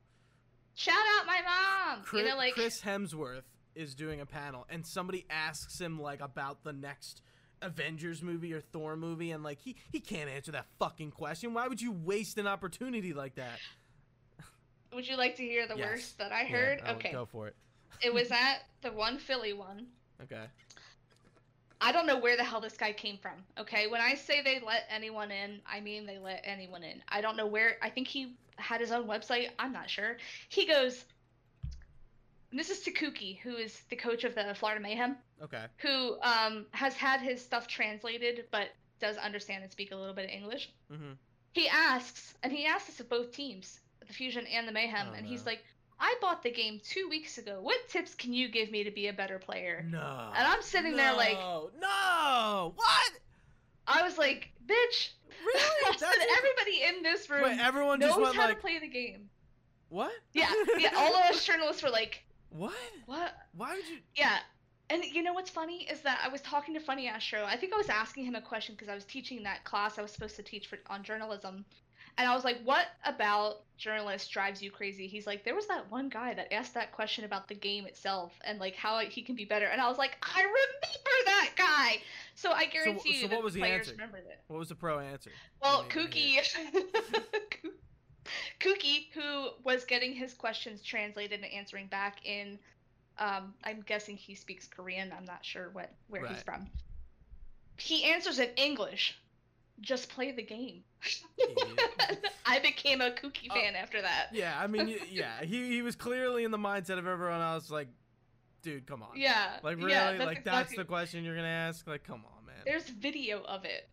Shout out my mom. Chris, you know like Chris Hemsworth is doing a panel and somebody asks him like about the next Avengers movie or Thor movie and like he he can't answer that fucking question. Why would you waste an opportunity like that? would you like to hear the Yes. worst that I heard? I would okay. go for it. It was <laughs> at the one Philly one. Okay. I don't know where the hell this guy came from. Okay, when I say they let anyone in, I mean they let anyone in. I don't know where. I think he had his own website. I'm not sure. He goes. This is Takuki, who is the coach of the Florida Mayhem, Okay. who um, has had his stuff translated, but does understand and speak a little bit of English. Mm-hmm. He asks, and he asks this of both teams, the Fusion and the Mayhem, Oh, and he's like, "I bought the game two weeks ago. What tips can you give me to be a better player?" No. And I'm sitting there like, No. No. What? I was like, bitch. <laughs> Really? That's said it? everybody in this room Wait, everyone just knows went how like to play the game. what? Yeah, yeah. All of us journalists were like, What? what? Why would you? Yeah. And you know what's funny is that I was talking to FunnyAstro. I think I was asking him a question because I was teaching that class I was supposed to teach for on journalism. And I was like, "What about journalists drives you crazy?" He's like, "There was that one guy that asked that question about the game itself and like how he can be better." And I was like, "I remember that guy." So I guarantee you so that what was the players answer? remembered it. What was the pro answer? Well, didn't Kooky, <laughs> Kooky, who was getting his questions translated and answering back in, um, I'm guessing he speaks Korean. I'm not sure what where he's from. He answers in English. Just play the game. <laughs> I became a Kooky Oh, fan after that. Yeah, I mean, <laughs> yeah, he he was clearly in the mindset of everyone else. Like, dude, come on. Yeah. Like really? yeah, like that's the question you're gonna ask? Like, come on, man. There's video of it.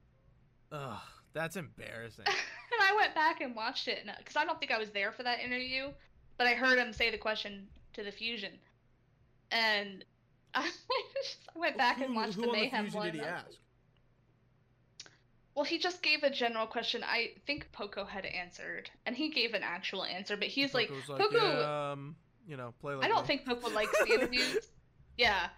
Ugh, that's embarrassing. <laughs> and I went back and watched it because uh, I don't think I was there for that interview, but I heard him say the question to the Fusion, and I just went back and Who- watched who the Mayhem Fusion one. did he ask? Well, he just gave a general question. I think Poko had answered, and he gave an actual answer, but he's like, Poko Poko- yeah, um, you know, play like I don't me." think Poko likes the <laughs> interviews. Yeah,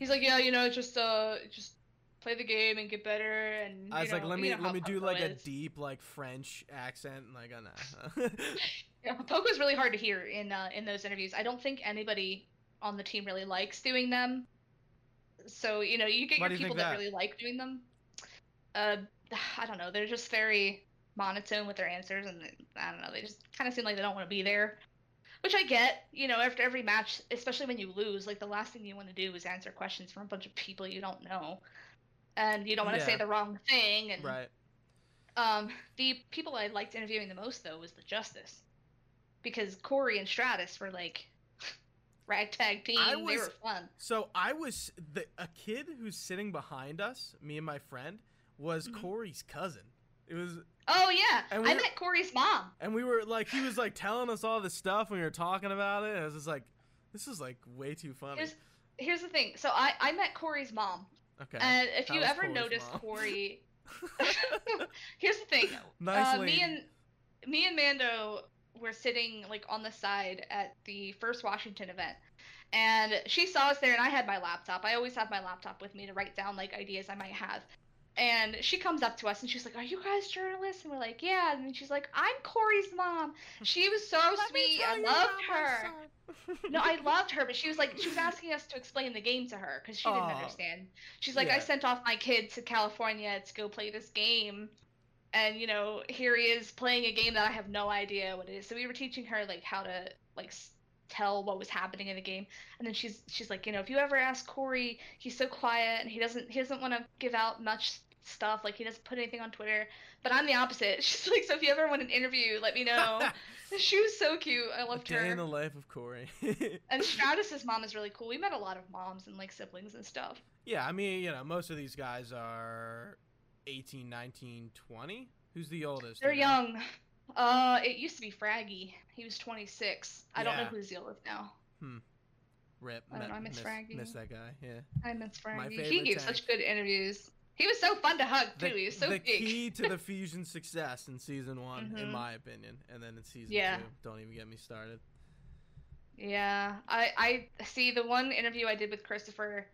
he's like, yeah, you know, just uh, just play the game and get better, and I was you like, know- let me know let me do Poko like a deep like French accent, like, oh, no. <laughs> Yeah, Poko's really hard to hear in uh, in those interviews. I don't think anybody on the team really likes doing them. So you know, you get Why your you people that? that? really like doing them. Uh, <sighs> I don't know. They're just very monotone with their answers, and I don't know. They just kind of seem like they don't want to be there, which I get. You know, after every match, especially when you lose, like the last thing you want to do is answer questions from a bunch of people you don't know, and you don't want to Yeah. say the wrong thing. And right. um, the people I liked interviewing the most though was the Justice, because Corey and Stratus were like <laughs> ragtag team. I They was- were fun. So I was the a kid who's sitting behind us, me and my friend, was Mhm. Corey's cousin. It was, Oh yeah, And I we're- met Corey's mom. and we were like, he was like telling us all this stuff, and we were talking about it. And it was just like, this is like way too funny. Here's here's the thing. So I I met Corey's mom, okay. and if you ever Corey's noticed mom? Corey, <laughs> <laughs> here's the thing. nice uh, me and me and Mando were sitting like on the side at the first Washington event. And she saw us there and I had my laptop. I always have my laptop with me to write down like ideas I might have. And she comes up to us and she's like, "Are you guys journalists?" And we're like, "Yeah." And she's like, "I'm Corey's mom." She was so <laughs> Let sweet. I loved her. No, I <laughs> loved her, but she was like, she was asking us to explain the game to her because she didn't Aw. understand. She's like, I sent off my kid to California to go play this game, and you know, here he is playing a game that I have no idea what it is. So we were teaching her like how to like s- tell what was happening in the game, and then she's she's like, you know, if you ever ask Corey, he's so quiet and he doesn't he doesn't want to give out much stuff, like he doesn't put anything on Twitter. But I'm the opposite. <laughs> She's like, so if you ever want an interview, let me know. <laughs> she was so cute. I loved her. in the life of Corey. <laughs> And Stratus's mom is really cool. We met a lot of moms and like siblings and stuff. yeah, I mean, you know, most of these guys are 18, 19, 20. Who's the oldest? They're you know? young. Uh, it used to be Fragi. He was 26. I don't know who's the oldest now. Hmm. Rip. I don't know, I miss miss, Fragi. miss that guy. Yeah. I miss Fragi. He gave tank. such good interviews. He was so fun to hug The, too. He was so the big. key to the <laughs> fusion success in season one, in Mhm. my opinion, and then in season Yeah. two, don't even get me started. Yeah, I I see the one interview I did with Christopher.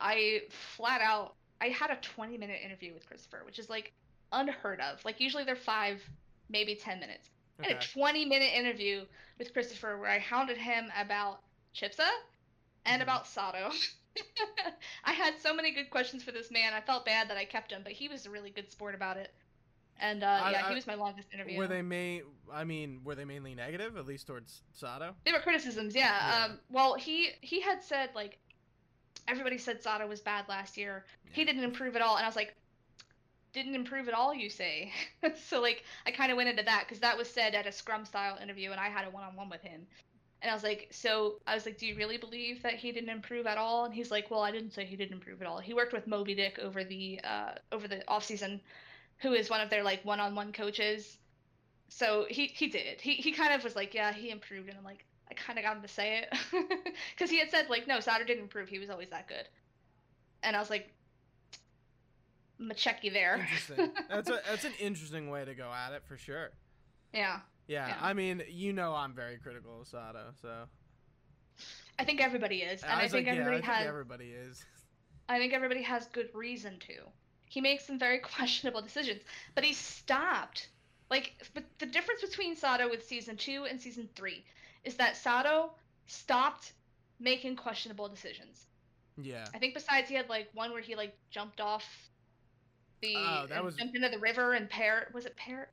I flat out I had a 20 minute interview with Christopher, which is like unheard of. Like usually they're 5 maybe 10 minutes. I had a 20 minute interview with Christopher where I hounded him about Chipsa and Mhm. about Sado. <laughs> <laughs> I had so many good questions for this man. I felt bad that I kept him, but he was a really good sport about it. And uh, I- yeah, I- he was my longest interview. Were they main? I mean, were they mainly negative, at least towards Sado? They were criticisms, yeah. Yeah. Um, well, he he had said like everybody said Sado was bad last year. He didn't improve at all, and I was like, didn't improve at all, you say? <laughs> so like I kind of went into that because that was said at a Scrum style interview, and I had a one on one with him. And I was like, so I was like, do you really believe that he didn't improve at all? And he's like, well, I didn't say he didn't improve at all. He worked with Moby Dick over the uh, over the off season, who is one of their like one on one coaches. So he he did. He he kind of was like, yeah, he improved, and I'm like, I kind of got him to say it <laughs> because he had said like, no, Sado didn't improve. He was always that good. And I was like, I'm gonna check you there. That's a <laughs> that's an interesting way to go at it for sure. yeah, Yeah, Yeah. I mean, you know, I'm very critical of Sado, so I think everybody is, and I, was think like, yeah, everybody I think has. everybody is. I think everybody has good reason to. He makes some very <laughs> questionable decisions, but he stopped. Like, but the difference between Sado with season two and season three is that Sado stopped making questionable decisions. Yeah. I think besides he had like one where he like jumped off the Oh, that was- jumped into the river and Par was it Par Uh,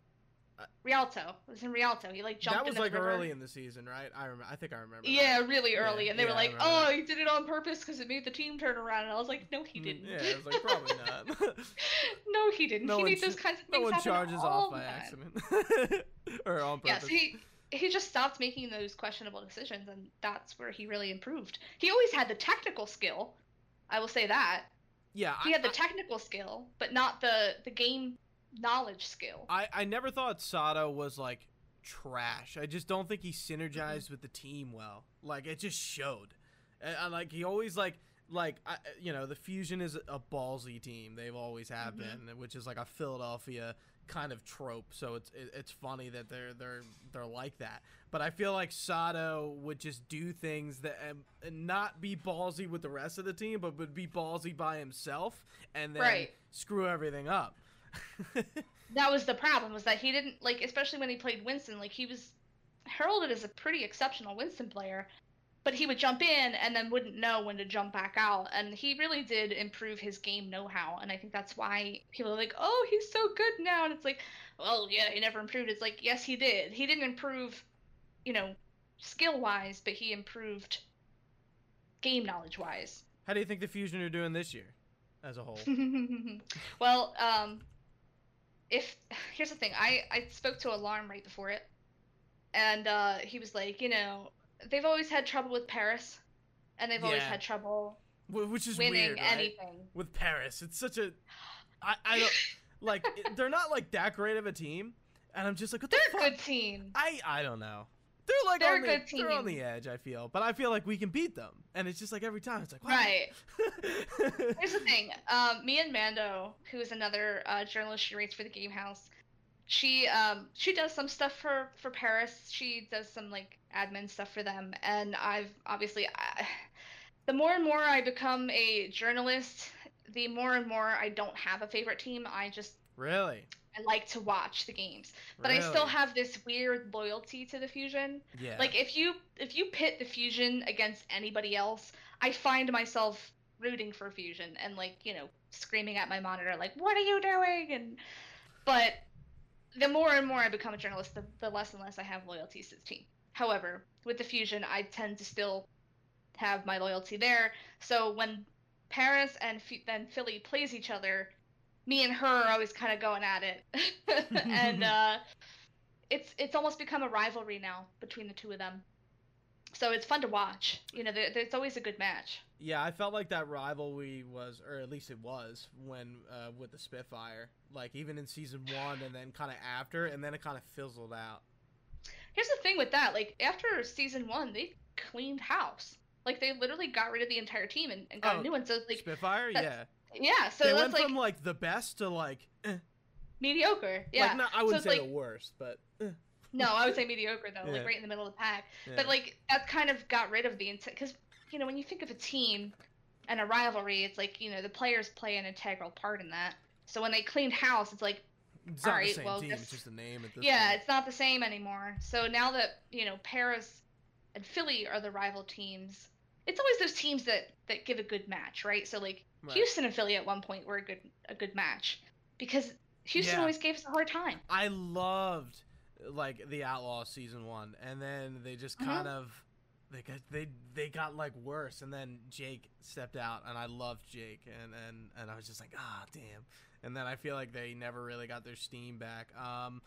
Rialto. It was in Rialto. He like jumped That was like river. early in the season, right? I remember. I think I remember. that. Yeah, really Yeah, early, and they yeah, were like, "Oh, he did it on purpose because it made the team turn around." And I was like, "No, he Mm, didn't." Yeah, I was like probably not. <laughs> <laughs> no, he didn't. No he one made those kinds of no things one happen charges off by time. accident <laughs> or on purpose. Yes, he he just stopped making those questionable decisions, and that's where he really improved. He always had the technical skill. I will say that yeah, he I, had the technical skill, but not the the game knowledge skill. I, I never thought Sado was like trash. I just don't think he synergized with the team well. Like it just showed. And, and, like he always like like I, you know the fusion is a ballsy team. They've always have Mhm. been, which is like a Philadelphia kind of trope. So it's it, it's funny that they're they're they're like that. But I feel like Sado would just do things that and, and not be ballsy with the rest of the team, but would be ballsy by himself and then Right. screw everything up. That was the problem was that he didn't like especially when he played Winston like he was heralded as a pretty exceptional Winston player but he would jump in and then wouldn't know when to jump back out and he really did improve his game know-how and I think that's why people are like oh he's so good now and it's like well yeah he never improved. It's like yes he did. He didn't improve you know skill wise but he improved game knowledge wise How do you think the Fusion are doing this year, as a whole? <laughs> well, um, if <sighs> here's the thing, I I spoke to Alarm right before it, and uh, he was like, you know, they've always had trouble with Paris, and they've always had trouble Wh- Which is winning weird, right? anything. With Paris, it's such a, <sighs> I, I don't like. they're not like that great of a team, and I'm just like, what the They're a fuck? good team. I I don't know. They're like They're on a the, they're on the edge. I feel, but I feel like we can beat them, and it's just like every time it's like, wow. Right. <laughs> Here's the thing. Um, me and Mando, who is another uh, journalist she writes for the GameHaus, she um she does some stuff for for Paris. She does some like admin stuff for them, and I've obviously, I, the more and more I become a journalist, the more and more I don't have a favorite team. I just really? I like to watch the games, but I still have this weird loyalty to the Fusion. Yeah. Like if you if you pit the fusion against anybody else, I find myself rooting for fusion and like, you know, screaming at my monitor like, "What are you doing?" and but the more and more I become a journalist, the, the less and less I have loyalties to the team. However, with the fusion, I tend to still have my loyalty there. So when Paris and Ph- then Philly plays each other, me and her are always kind of going at it, <laughs> and <laughs> uh, it's it's almost become a rivalry now between the two of them. So it's fun to watch. You know, there's always a good match. Yeah, I felt like that rivalry was, or at least it was, when uh, with the Spitfire. Like even in season one, and then kind of after, and then it kind of fizzled out. Here's the thing with that: like after season one, they cleaned house. Like they literally got rid of the entire team and, and got Oh, a new one. So like Spitfire, yeah. Yeah, so they went like from like the best to like, eh. mediocre. Yeah. like not, I wouldn't it's say like- the worst, but eh. No, I would say mediocre though, Yeah. like right in the middle of the pack. yeah. But like that kind of got rid of the intent because you know when you think of a team and a rivalry, it's like you know the players play an integral part in that. So when they cleaned house, it's like it's alright, well, team. this- It's just a name at this yeah, point. it's not the same anymore. So now that you know Paris and Philly are the rival teams, it's always those teams that that give a good match, right? So like Right. Houston and Philly at one point were a good a good match because Houston Yeah. always gave us a hard time. I loved like the Outlaw season one, and then they just Mhm. kind of they got they they got like worse, and then Jake stepped out, and I loved Jake, and and and I was just like ah damn, and then I feel like they never really got their steam back. Um,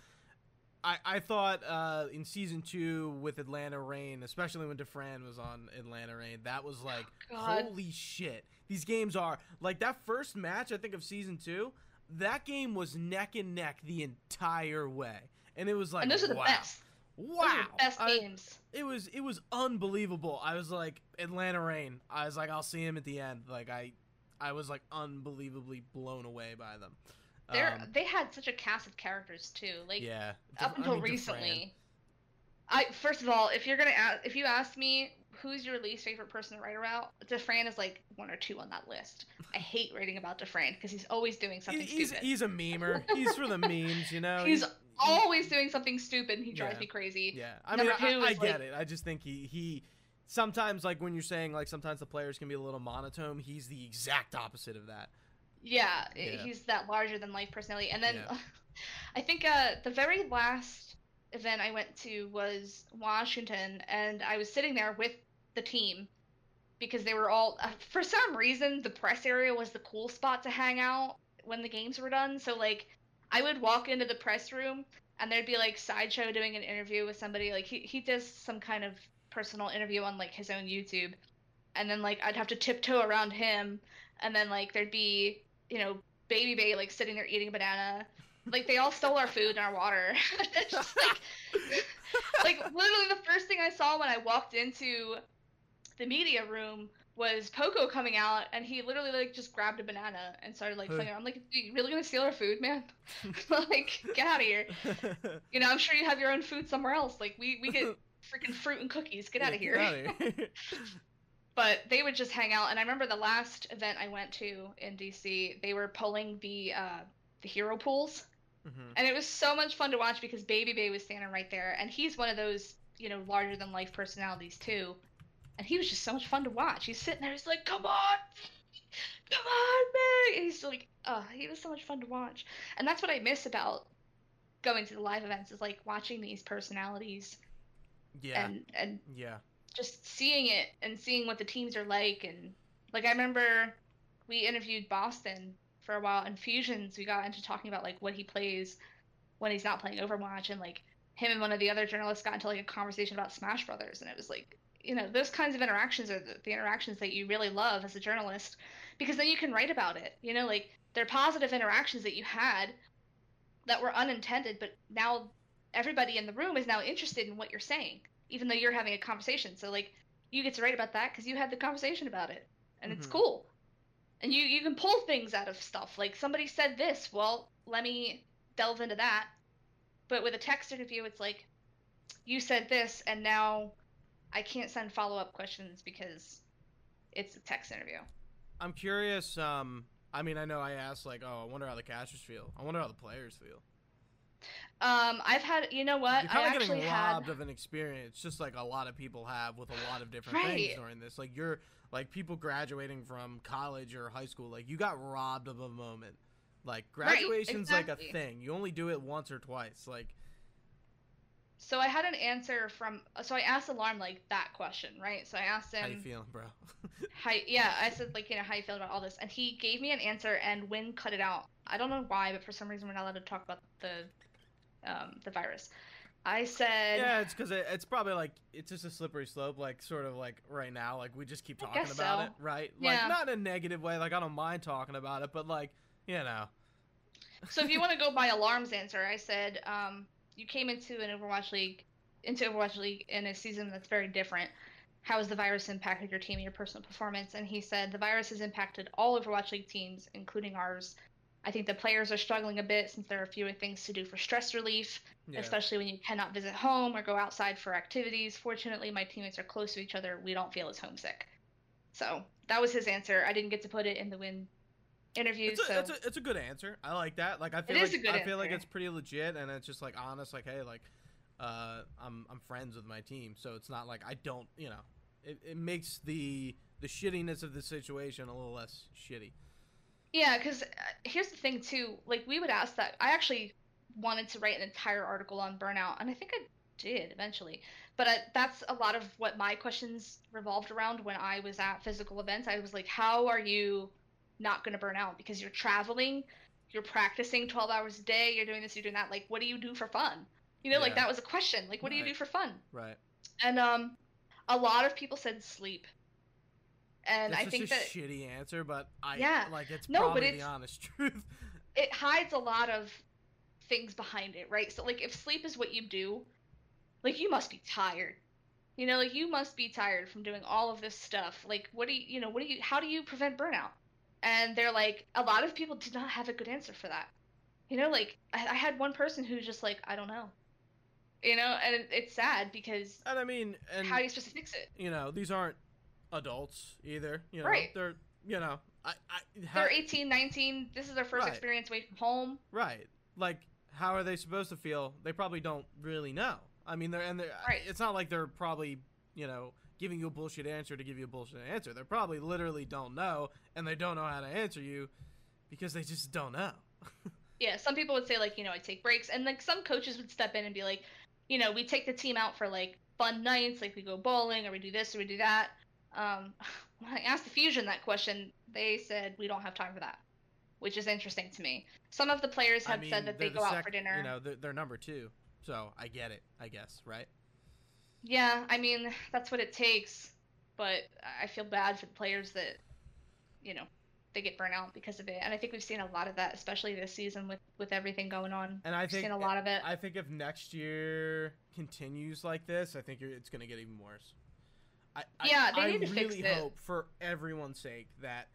I I thought uh in season two with Atlanta Reign, especially when Dafran was on Atlanta Reign, that was like God. holy shit. These games are like that first match I think of season two. That game was neck and neck the entire way, and it was like and those are the wow, best. wow, the best I- games. it was it was unbelievable. I was like Atlanta Reign. I was like I'll see him at the end. Like I, I was like unbelievably blown away by them. They're Um, they had such a cast of characters too. Like yeah, up I until mean, recently. I first of all, if you're gonna ask, if you ask me who's your least favorite person to write about, Dafran is like one or two on that list. I hate writing about Dafran because he's always doing something he's stupid. he's a memer. He's for the memes, you know. <laughs> He's always doing something stupid, and he drives Yeah. me crazy. Yeah, I Number mean, I, I is, get like- it. I just think he he sometimes like when you're saying like sometimes the players can be a little monotone. He's the exact opposite of that. Yeah, Yeah. he's that larger than life personality. And then Yeah. <laughs> I think uh, the very last event I went to was Washington, and I was sitting there with the team because they were all, uh, for some reason, the press area was the cool spot to hang out when the games were done. So, like, I would walk into the press room, and there'd be like Sideshow doing an interview with somebody. Like, he, he does some kind of personal interview on like his own YouTube. And then, like, I'd have to tiptoe around him, and then, like, there'd be you know, Babybay like sitting there eating a banana. Like they all stole our food and our water. <laughs> just like, <laughs> like literally the first thing I saw when I walked into the media room was Poko coming out, and he literally like just grabbed a banana and started like playing. I'm like, you really gonna steal our food, man? <laughs> like, get out of here. You know, I'm sure you have your own food somewhere else. Like we we get freaking fruit and cookies. Get out of here. Get outta here. But they would just hang out. And i remember the last event i went to in dc they were pulling the uh the hero pools. Mhm. and it was so much fun to watch because babybay was standing right there. And he's one of those you know larger than life personalities too. And he was just so much fun to watch. He's sitting there he's like come on come on man. And he's like uh he was so much fun to watch. And that's what i miss about going to the live events is like watching these personalities Yeah, and and yeah. Just seeing it and seeing what the teams are like. And like I remember we interviewed Boston for a while and Fusions. We got into talking about like what he plays when he's not playing Overwatch. And like him and one of the other journalists got into like a conversation about Smash Brothers. And it was like you know those kinds of interactions are the, the interactions that you really love as a journalist because then you can write about it you know like they're positive interactions that you had that were unintended but now everybody in the room is now interested in what you're saying even though you're having a conversation so like you get to write about that because you had the conversation about it and it's Mhm. cool and you you can pull things out of stuff like somebody said this well let me delve into that but with a text interview it's like you said this and now i can't send follow-up questions because it's a text interview I'm curious. Um, I mean, I know I asked like, oh, I wonder how the casters feel. I wonder how the players feel. Um i've had you know what You're i kind of actually getting had robbed of an experience, just like a lot of people have with a lot of different things during this. Like you're like people graduating from college or high school. Like you got robbed of a moment. Like Right, graduation's like a thing. You only do it once or twice. Like so i had an answer from so i asked alarm like that question right so i asked him how you feeling, bro? <laughs> how yeah i said like you know how you feel about all this and he gave me an answer and Win cut it out i don't know why but for some reason we're not allowed to talk about the um, the virus I said. Yeah, it's because it, it's probably like it's just a slippery slope, like sort of like right now, like we just keep talking about so. it, right? Like Yeah. not in a negative way, like I don't mind talking about it, but like you know, <laughs> So if you want to go by alarms answer, I said um, you came into an Overwatch League, into Overwatch League in a season that's very different. How has the virus impacted your team and your personal performance? And he said the virus has impacted all Overwatch League teams, including ours. I think the players are struggling a bit since there are fewer things to do for stress relief, yeah. especially when you cannot visit home or go outside for activities. Fortunately, my teammates are close to each other. We don't feel as homesick. So that was his answer. I didn't get to put it in the win interview, It's a, so it's, a, it's a good answer. I like that. Like I feel It like is a good I feel like it's pretty legit, and it's just like honest. Like hey, like uh, I'm I'm friends with my team, so it's not like I don't. You know, it, it makes the the shittiness of the situation a little less shitty. Yeah, because uh, here's the thing too. Like we would ask that. I actually wanted to write an entire article on burnout, and I think I did eventually. But uh, that's a lot of what my questions revolved around when I was at physical events. I was like, how are you not going to burn out? Because you're traveling, you're practicing 12 hours a day, you're doing this, you're doing that. Like, what do you do for fun? You know, like that was a question. Like, what do you do for fun? Right. And um, a lot of people said sleep. And It's I think a that shitty answer, but I Yeah. like it's No, but probably the honest <laughs> truth. it hides a lot of things behind it, right? So like if sleep is what you do, like you must be tired. You know, like you must be tired from doing all of this stuff. Like what do you, you know, what do you how do you prevent burnout? And they're like a lot of people did not have a good answer for that. You know, like I, I had one person who's just like, I don't know. You know, and it's sad because And I mean, and how are you supposed to fix it? you know, these aren't adults either. You know, Right. they're you know, I, I how, They're 18, 19, this is their first Right. experience away from home. right. Like, how are they supposed to feel? They probably don't really know. I mean, they're and they're. Right. It's not like they're probably you know giving you a bullshit answer to give you a bullshit answer. They probably literally don't know, and they don't know how to answer you because they just don't know. <laughs> yeah, some people would say like, you know, I take breaks, and like some coaches would step in and be like, you know, we take the team out for like fun nights, like we go bowling or we do this or we do that. Um, <laughs> when I asked the Fusion that question, they said we don't have time for that, which is interesting to me. Some of the players I have mean, said that they the go out for dinner. You know, they're, they're number two, so I get it. I guess, right? Yeah, I mean that's what it takes, but I feel bad for the players that, you know, they get burnt out because of it, and I think we've seen a lot of that, especially this season with with everything going on. And I think seen a lot of it. I think if next year continues like this, I think it's going to get even worse. I, I- Yeah, they I need to really fix it. hope for everyone's sake that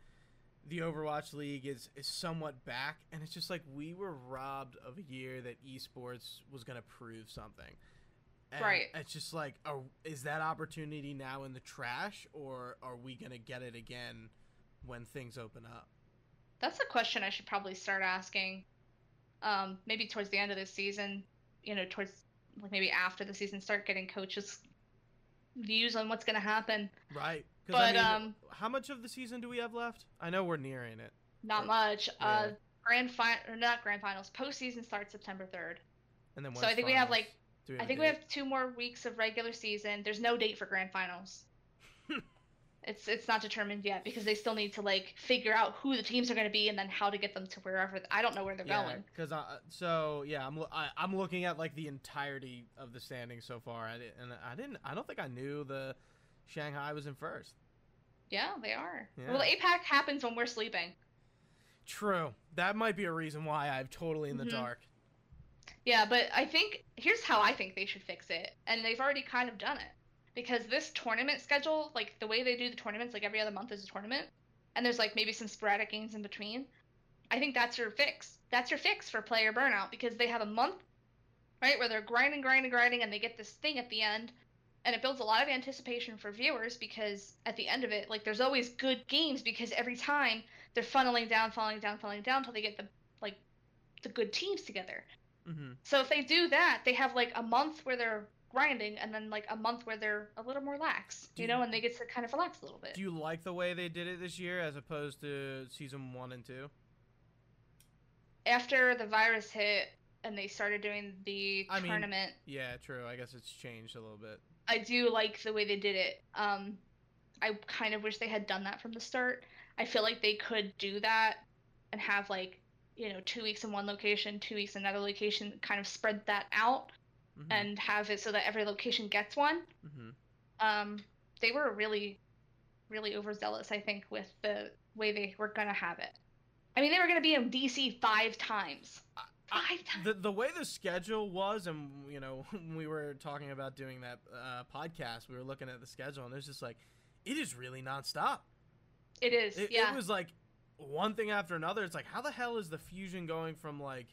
the Overwatch League is, is somewhat back, and it's just like we were robbed of a year that esports was going to prove something. And Right. It's just like, are, is that opportunity now in the trash, or are we going to get it again when things open up? That's a question I should probably start asking. Um, maybe towards the end of the season, you know, towards like maybe after the season, start getting coaches' views on what's going to happen. Right. But, I mean, um, how much of the season do we have left? I know we're nearing it. Not much. Uh, grand final not grand finals. Postseason starts September third. And then So I think we have, finals? like- Do I a think we have two more weeks of regular season. There's no date for grand finals. It's it's not determined yet because they still need to like figure out who the teams are going to be and then how to get them to wherever. I don't know where they're going. Because I, so yeah, I'm I, I'm looking at like the entirety of the standings so far, I and I didn't I don't think I knew the Shanghai was in first. Yeah, they are. Yeah. Well, APAC happens when we're sleeping. True, that might be a reason why I'm totally in the Mhm. dark. Yeah, but I think here's how I think they should fix it, and they've already kind of done it. Because this tournament schedule, like the way they do the tournaments, like every other month is a tournament, and there's like maybe some sporadic games in between. I think that's your fix. That's your fix for player burnout because they have a month, right, where they're grinding, grinding, grinding, and they get this thing at the end, and it builds a lot of anticipation for viewers because at the end of it, like there's always good games because every time they're funneling down, falling down, funneling down until they get the like the good teams together. hmm So if they do that, they have like a month where they're grinding and then like a month where they're a little more lax, Do you know, and they get to kind of relax a little bit. Do you like the way they did it this year as opposed to season one and two? After the virus hit and they started doing the I mean- tournament, Yeah, true. I guess it's changed a little bit. I do like the way they did it. Um, I kind of wish they had done that from the start. I feel like they could do that and have like, you know, two weeks in one location, two weeks in another location, kind of spread that out. Mhm. and have it so that every location gets one. Mhm. Um, they were really, really overzealous. I think with the way they were gonna have it. I mean, they were gonna be in DC five times. Five times. the the way the schedule was, and you know, when <laughs> we were talking about doing that uh, podcast, we were looking at the schedule, and it was just like, it is really nonstop. It is. It, yeah. it was like one thing after another. It's like, how the hell is the fusion going from like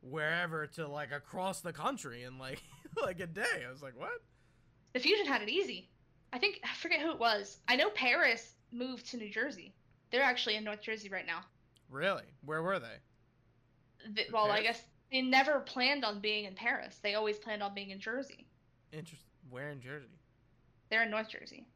wherever to like across the country in like <laughs> like a day? I was like, what? The Fusion had it easy. I think I forget who it was. I know Paris moved to New Jersey. They're actually in North Jersey right now. Really? Where were they? Th- well, I guess they never planned on being in Paris. They always planned on being in Jersey. Interesting. Where in Jersey? They're in North Jersey.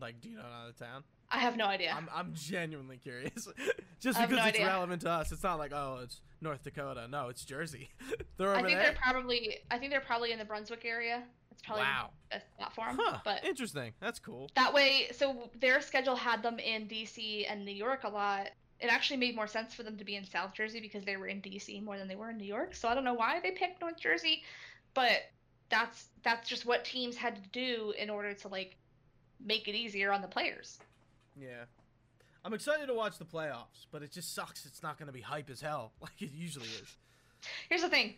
Like, do you know another town? I have no idea. I'm, I'm genuinely curious. <laughs> Just because no it's idea. relevant to us. It's not like, oh, it's North Dakota. No, it's Jersey. <laughs> they're over I think there. they're probably. I think they're probably in the Brunswick area. It's probably Wow. the best platform. Huh. But Interesting. That's cool. that way, so their schedule had them in DC and New York a lot. It actually made more sense for them to be in South Jersey because they were in DC more than they were in New York. So I don't know why they picked North Jersey, but that's that's just what teams had to do in order to like make it easier on the players. Yeah. I'm excited to watch the playoffs, but it just sucks it's not going to be hype as hell <laughs> like it usually is. Here's the thing.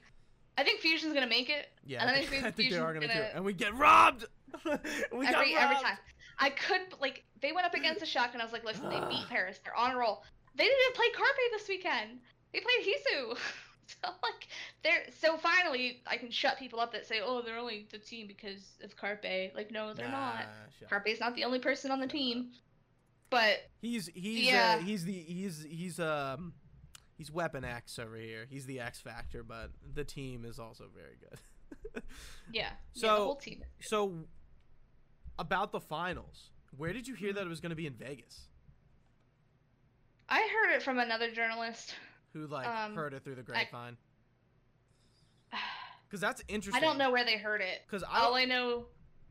I think Fusion's gonna make it. Yeah, And I think, <laughs> I think they are going to do it. And we get robbed! <laughs> we got every every time. I could like they went up against the Shock and I was like, listen, they beat <sighs> Paris. They're on a roll. They didn't even play Carpe this weekend. They played Heesu. so like they're so finally I can shut people up that say, oh, they're only the team because of Carpe. Like no, they're not. Nah, up. Carpe's not the only person on the team. But He's he's Yeah. uh, he's the he's he's um he's Weapon X over here. He's the X factor, but the team is also very good. <laughs> yeah, yeah, So- the whole team. so about the finals, where did you hear that it was going to be in Vegas? I heard it from another journalist. Who like Um, heard it through the grapevine? <sighs> Because that's interesting. I don't know where they heard it. Because I All I know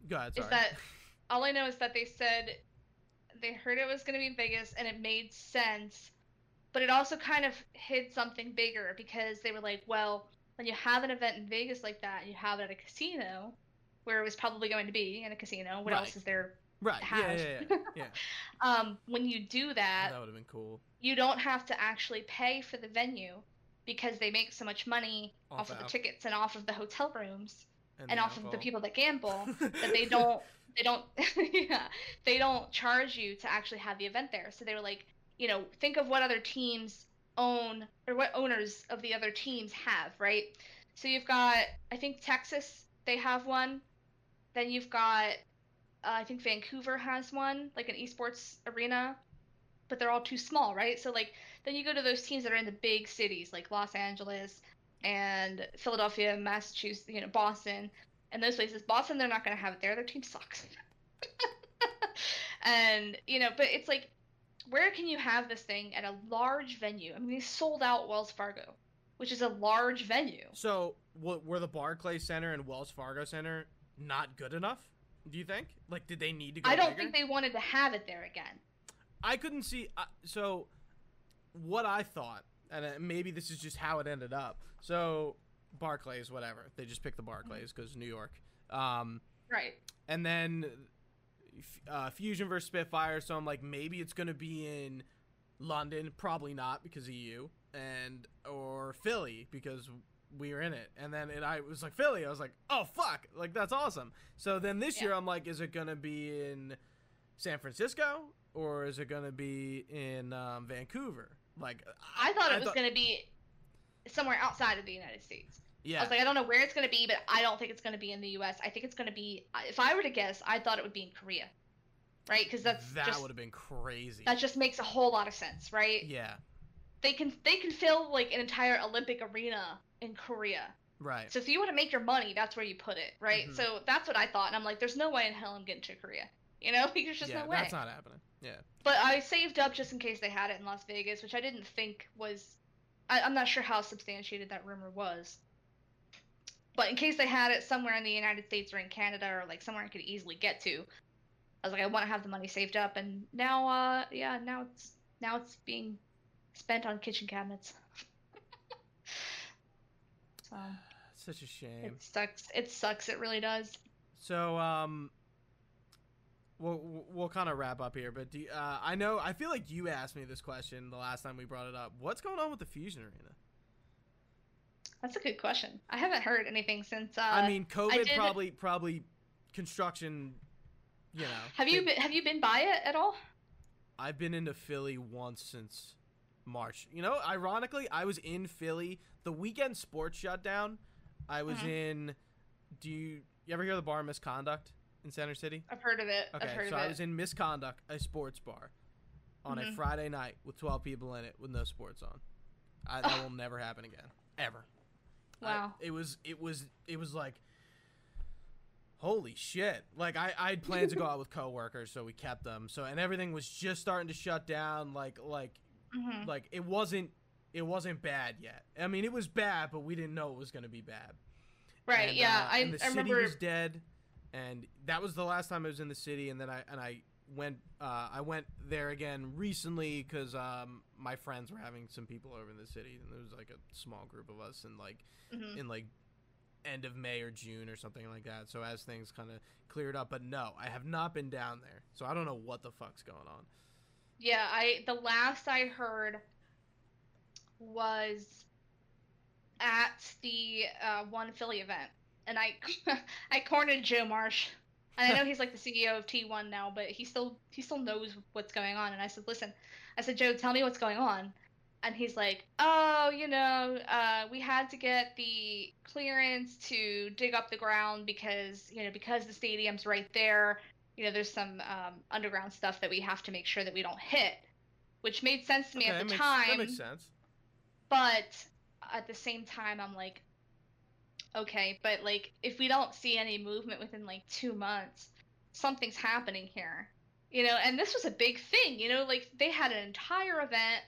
go ahead. is that all I know is that they said they heard it was going to be in Vegas and it made sense, but it also kind of hid something bigger because they were like, well, when you have an event in Vegas like that and you have it at a casino, where it was probably going to be in a casino, what Right. else is there? right? Yeah, yeah, yeah. yeah. <laughs> Um, when you do that, that would have been cool. you don't have to actually pay for the venue because they make so much money Off off, of the tickets and off of the hotel rooms and the off of the people that gamble <laughs> that they don't they don't <laughs> yeah they don't charge you to actually have the event there. So they were like you know think of what other teams own or what owners of the other teams have right? So you've got i think texas they have one. Then you've got uh, i think vancouver has one like an esports arena but they're all too small right? So like then you go to those teams that are in the big cities like los angeles and philadelphia massachusetts you know boston and those places. Boston, they're not going to have it there. Their team sucks. <laughs> and, you know, but it's like, where can you have this thing at a large venue? I mean, they sold out Wells Fargo, which is a large venue. So, what were the Barclays Center and Wells Fargo Center not good enough? Do you think? Like, did they need to go? I don't bigger? think they wanted to have it there again. I couldn't see. Uh, so, what I thought, and uh, maybe this is just how it ended up. So, Barclays, whatever. They just picked the Barclays because New York. Um, Right. and then uh, Fusion versus Spitfire. So I'm like, maybe it's gonna be in London. Probably not because of you, and or Philly because we were in it. And then it, I was like Philly. I was like, oh fuck, like that's awesome. So then this year I'm like, is it gonna be in San Francisco or is it gonna be in um, Vancouver? Like I thought it was thought- going to be somewhere outside of the United States. Yeah. I was like, I don't know where it's going to be, but I don't think it's going to be in the U.S. I think it's going to be. If I were to guess, I thought it would be in Korea, right? Because that's that would have been crazy. that just makes a whole lot of sense, right? yeah, they can they can fill like an entire Olympic arena in Korea. right. So if you want to make your money, that's where you put it, right? Mhm. So that's what I thought, and I'm like, there's no way in hell I'm getting to Korea. You know, <laughs> there's just yeah, no way. that's not happening. Yeah. But I saved up just in case they had it in Las Vegas, which I didn't think was. I, I'm not sure how substantiated that rumor was. But in case they had it somewhere in the United States or in Canada or like somewhere I could easily get to, I was like, I want to have the money saved up, and now, uh, yeah, now it's now it's being spent on kitchen cabinets. <laughs> so Such a shame. It sucks. It sucks. It really does. So um, we'll we'll kind of wrap up here, but do you, uh, I know I feel like you asked me this question the last time we brought it up. What's going on with the Fusion Arena? That's a good question. I haven't heard anything since. Uh, I mean, COVID did- probably probably construction. You know, have you been, have you been by it at all? I've been into Philly once since March. You know, ironically, I was in Philly the weekend sports shutdown. I was Mhm. in. Do you, you ever hear the bar Misconduct in Center City? I've heard of it. I've Okay, so I was in Misconduct, a sports bar, on a Mhm. Friday night with 12 people in it with no sports on. I, that will <laughs> never happen again, ever. I- Wow. it was it was it was like holy shit. Like I I had planned to go out with <laughs> coworkers, so we kept them. So and everything was just starting to shut down like like Mhm. like it wasn't it wasn't bad yet. I mean, it was bad, but we didn't know it was going to be bad. Right. And, yeah. uh, I, and the I city remember. was dead, and that was the last time I was in the city. And then I and I went uh, I went there again recently because um, my friends were having some people over in the city, and there was like a small group of us, and like Mhm. in like end of May or June or something like that. So as things kind of cleared up, but no, I have not been down there, so I don't know what the fuck's going on. Yeah, I the last I heard was at the uh, one Philly event, and I <laughs> I cornered Joe Marsh, and I know he's like the CEO of T1 now, but he still he still knows what's going on. And I said, listen, I said, Joe, tell me what's going on. And he's like, oh, you know, uh, we had to get the clearance to dig up the ground because, you know, because the stadium's right there, you know, there's some um, underground stuff that we have to make sure that we don't hit, which made sense to me Okay, at the makes, time. that makes sense. But at the same time, I'm like, okay, but like, if we don't see any movement within like two months, something's happening here. You know, and this was a big thing, you know, like they had an entire event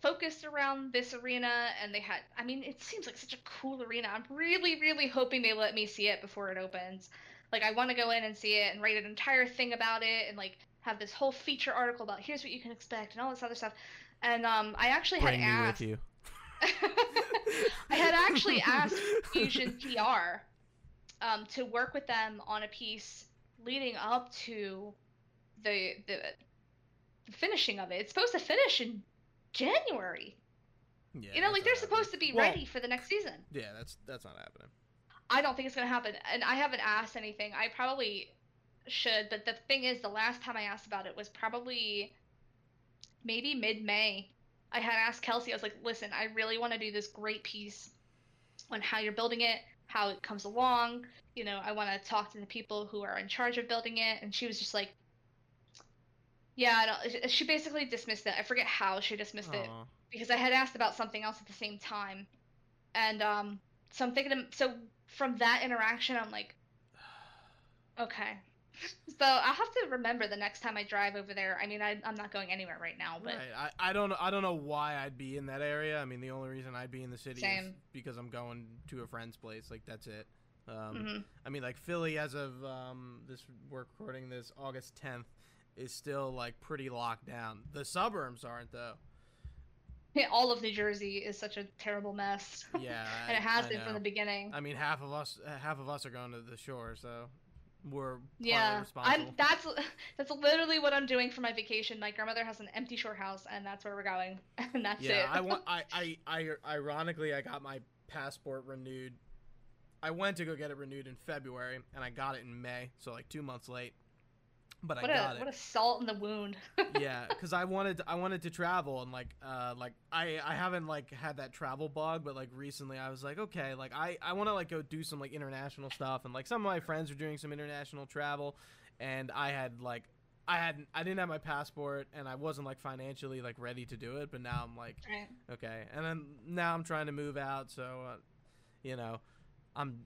focused around this arena and they had I mean, it seems like such a cool arena. I'm really, really hoping they let me see it before it opens. Like I want to go in and see it and write an entire thing about it and like have this whole feature article about here's what you can expect and all this other stuff. And um I actually Bring had asked with you. <laughs> I had actually asked Fusion PR um, to work with them on a piece leading up to the, the finishing of it. It's supposed to finish in January. Yeah, you know, like they're supposed to happening. be Well, ready for the next season. Yeah, that's that's not happening. I don't think it's gonna happen, and I haven't asked anything. I probably should, but the thing is, the last time I asked about it was probably maybe mid-May. I had asked Kelsey. I was like, "Listen, I really want to do this great piece on how you're building it, how it comes along. You know, I want to talk to the people who are in charge of building it." And she was just like, "Yeah." I don't, she basically dismissed it. I forget how she dismissed it because I had asked about something else at the same time, and um, so I'm thinking. So from that interaction, I'm like, <sighs> okay. So I'll have to remember the next time I drive over there. I mean, I, I'm not going anywhere right now, but Right. I, I don't know I don't know why I'd be in that area. I mean, the only reason I'd be in the city is because I'm going to a friend's place. Like that's it. Um, mhm. I mean, like Philly, as of um, this, we're recording this August 10th, is still like pretty locked down. The suburbs aren't though. Yeah, all of New Jersey is such a terrible mess, Yeah, <laughs> and it has I been from the beginning. I mean, half of us, half of us are going to the shore, so we're yeah, responsible. I'm. That's that's literally what I'm doing for my vacation. My grandmother has an empty shore house, and that's where we're going, <laughs> and that's yeah, it. I want. <laughs> I, I, I, ironically, I got my passport renewed. I went to go get it renewed in February, and I got it in May, so like two months late. But what I a got what it. a salt in the wound. <laughs> yeah, because I wanted I wanted to travel and like uh like I I haven't like had that travel bug, but like recently I was like okay like I I want to like go do some like international stuff and like some of my friends are doing some international travel, and I had like I hadn't I didn't have my passport and I wasn't like financially like ready to do it, but now I'm like Right. okay, and then now I'm trying to move out, so uh, you know I'm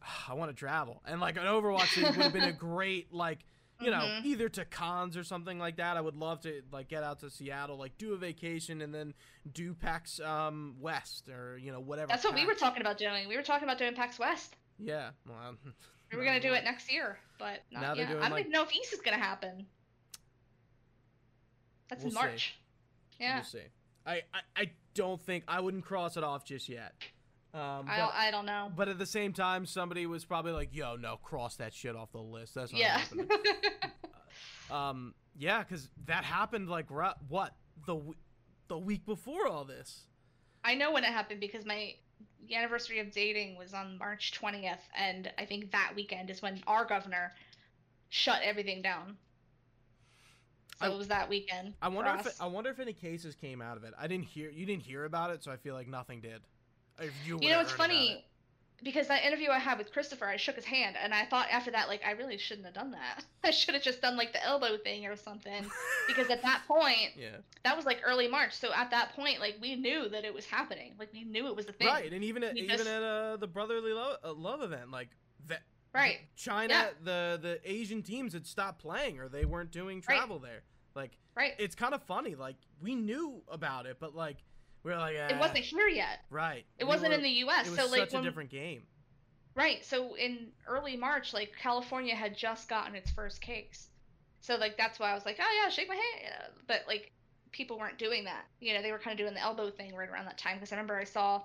<sighs> I want to travel and like an Overwatch <laughs> would have been a great like you know, Mhm. either to cons or something like that. I would love to like get out to Seattle, like do a vacation and then do PAX um, West or you know whatever. That's what we were talking about doing. We were talking about doing PAX West. Yeah, well, <laughs> We were gonna do it next year, but not yet. doing, I don't like- even know if East is gonna happen. That's We'll in see. March. Yeah. We'll see. I, I I don't think I wouldn't cross it off just yet. Um, I but, don't, I don't know. but at the same time, somebody was probably like, "Yo, no, cross that shit off the list." That's not Yeah. happening. <laughs> um, yeah, because that happened like what the the week before all this. I know when it happened because my the anniversary of dating was on March 20th, and I think that weekend is when our governor shut everything down. So I- it was that weekend. I wonder if it, I wonder if any cases came out of it. I didn't hear you didn't hear about it, so I feel like nothing did. If you, you know, it's funny it. because that interview I had with Christopher, I shook his hand, and I thought after that, like, I really shouldn't have done that. <laughs> I should have just done like the elbow thing or something. because at that <laughs> point, Yeah. that was like early March. So at that point, like, we knew that it was happening. Like, we knew it was a thing. Right, and even at We even just- at uh, the brotherly love, uh, love event, like that. Right. China, Yeah. the the Asian teams had stopped playing, or they weren't doing Right. travel there. Like Right. it's kind of funny. Like we knew about it, but like we are like, it "Ah." wasn't here yet. right. It We wasn't were- in the U.S. It was so like such when, a different game. Right. So in early March, like California had just gotten its first case. So like that's why I was like, oh yeah, shake my hand. Uh, But like people weren't doing that. You know, they were kind of doing the elbow thing right around that time because I remember I saw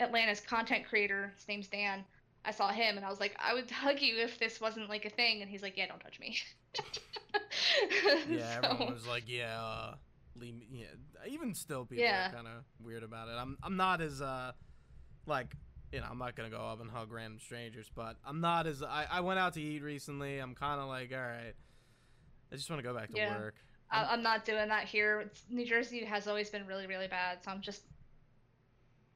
Atlanta's content creator, his name's Dan. I saw him and I was like, I would <laughs> hug you if this wasn't like a thing. And he's like, yeah, don't touch me. <laughs> Yeah, So- everyone was like, yeah, uh, leave me. Yeah, even still, people Yeah. are kind of weird about it. I'm I'm not as uh, like you know, I'm not gonna go up and hug random strangers, but I'm not as I I went out to eat recently. I'm kind of like, all right, I just want to go back to Yeah. work. I, I'm not doing that here. It's, New Jersey has always been really, really bad, so I'm just,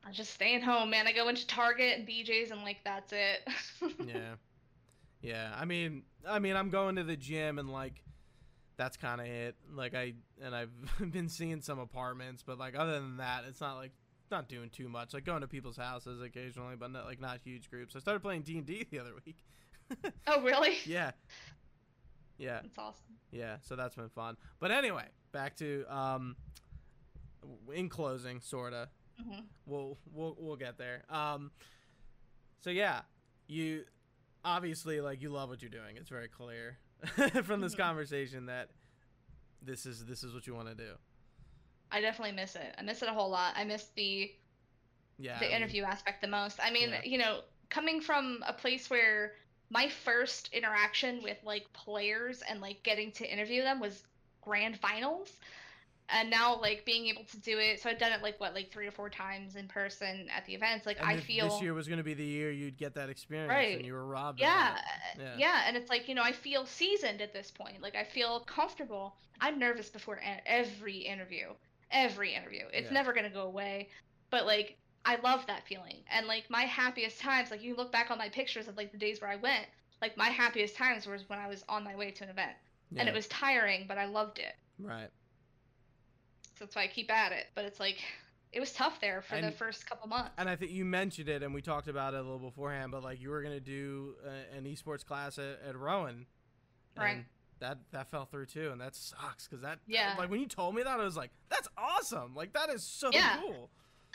I'm just staying home, man. I go into Target and BJ's and like that's it. <laughs> yeah yeah i mean i mean i'm going to the gym and like that's kind of it. Like i and i've <laughs> been seeing some apartments but like other than that it's not like not doing too much. Like going to people's houses occasionally but not like not huge groups. I started playing d&d <laughs> the other week. <laughs> Oh, really? yeah. Yeah. That's awesome. yeah so that's been fun. But anyway back to um in closing sorta. Hmm we'll we'll we'll get there. Um, so yeah, you obviously like you love what you're doing. It's very clear <laughs> from this Mhm. conversation that this is this is what you want to do. I definitely miss it. I miss it a whole lot. I miss the Yeah, I the mean, interview aspect the most. I mean, Yeah. you know, coming from a place where my first interaction with like players and like getting to interview them was grand finals. And now like being able to do it, so I've done it like what, like three or four times in person at the events. Like and I feel this year was going to be the year you'd get that experience, Right. and you were robbed. yeah, uh, yeah, Yeah. and it's like you know I feel seasoned at this point. Like I feel comfortable. I'm nervous before every interview, every interview. It's Yeah. never gonna go away, but like I love that feeling. And like my happiest times, like you look back on my pictures of like the days where I went, like my happiest times was when I was on my way to an event, and it was tiring, but I loved it. right. That's why I keep at it. But it's like it was tough there for the first couple months. And I think you mentioned it, and we talked about it a little beforehand. But like you were going to do uh, an esports class at, at Rowan, Right. and That that fell through too, and that sucks because that Yeah. like when you told me that I was like that's awesome like that is so Yeah. cool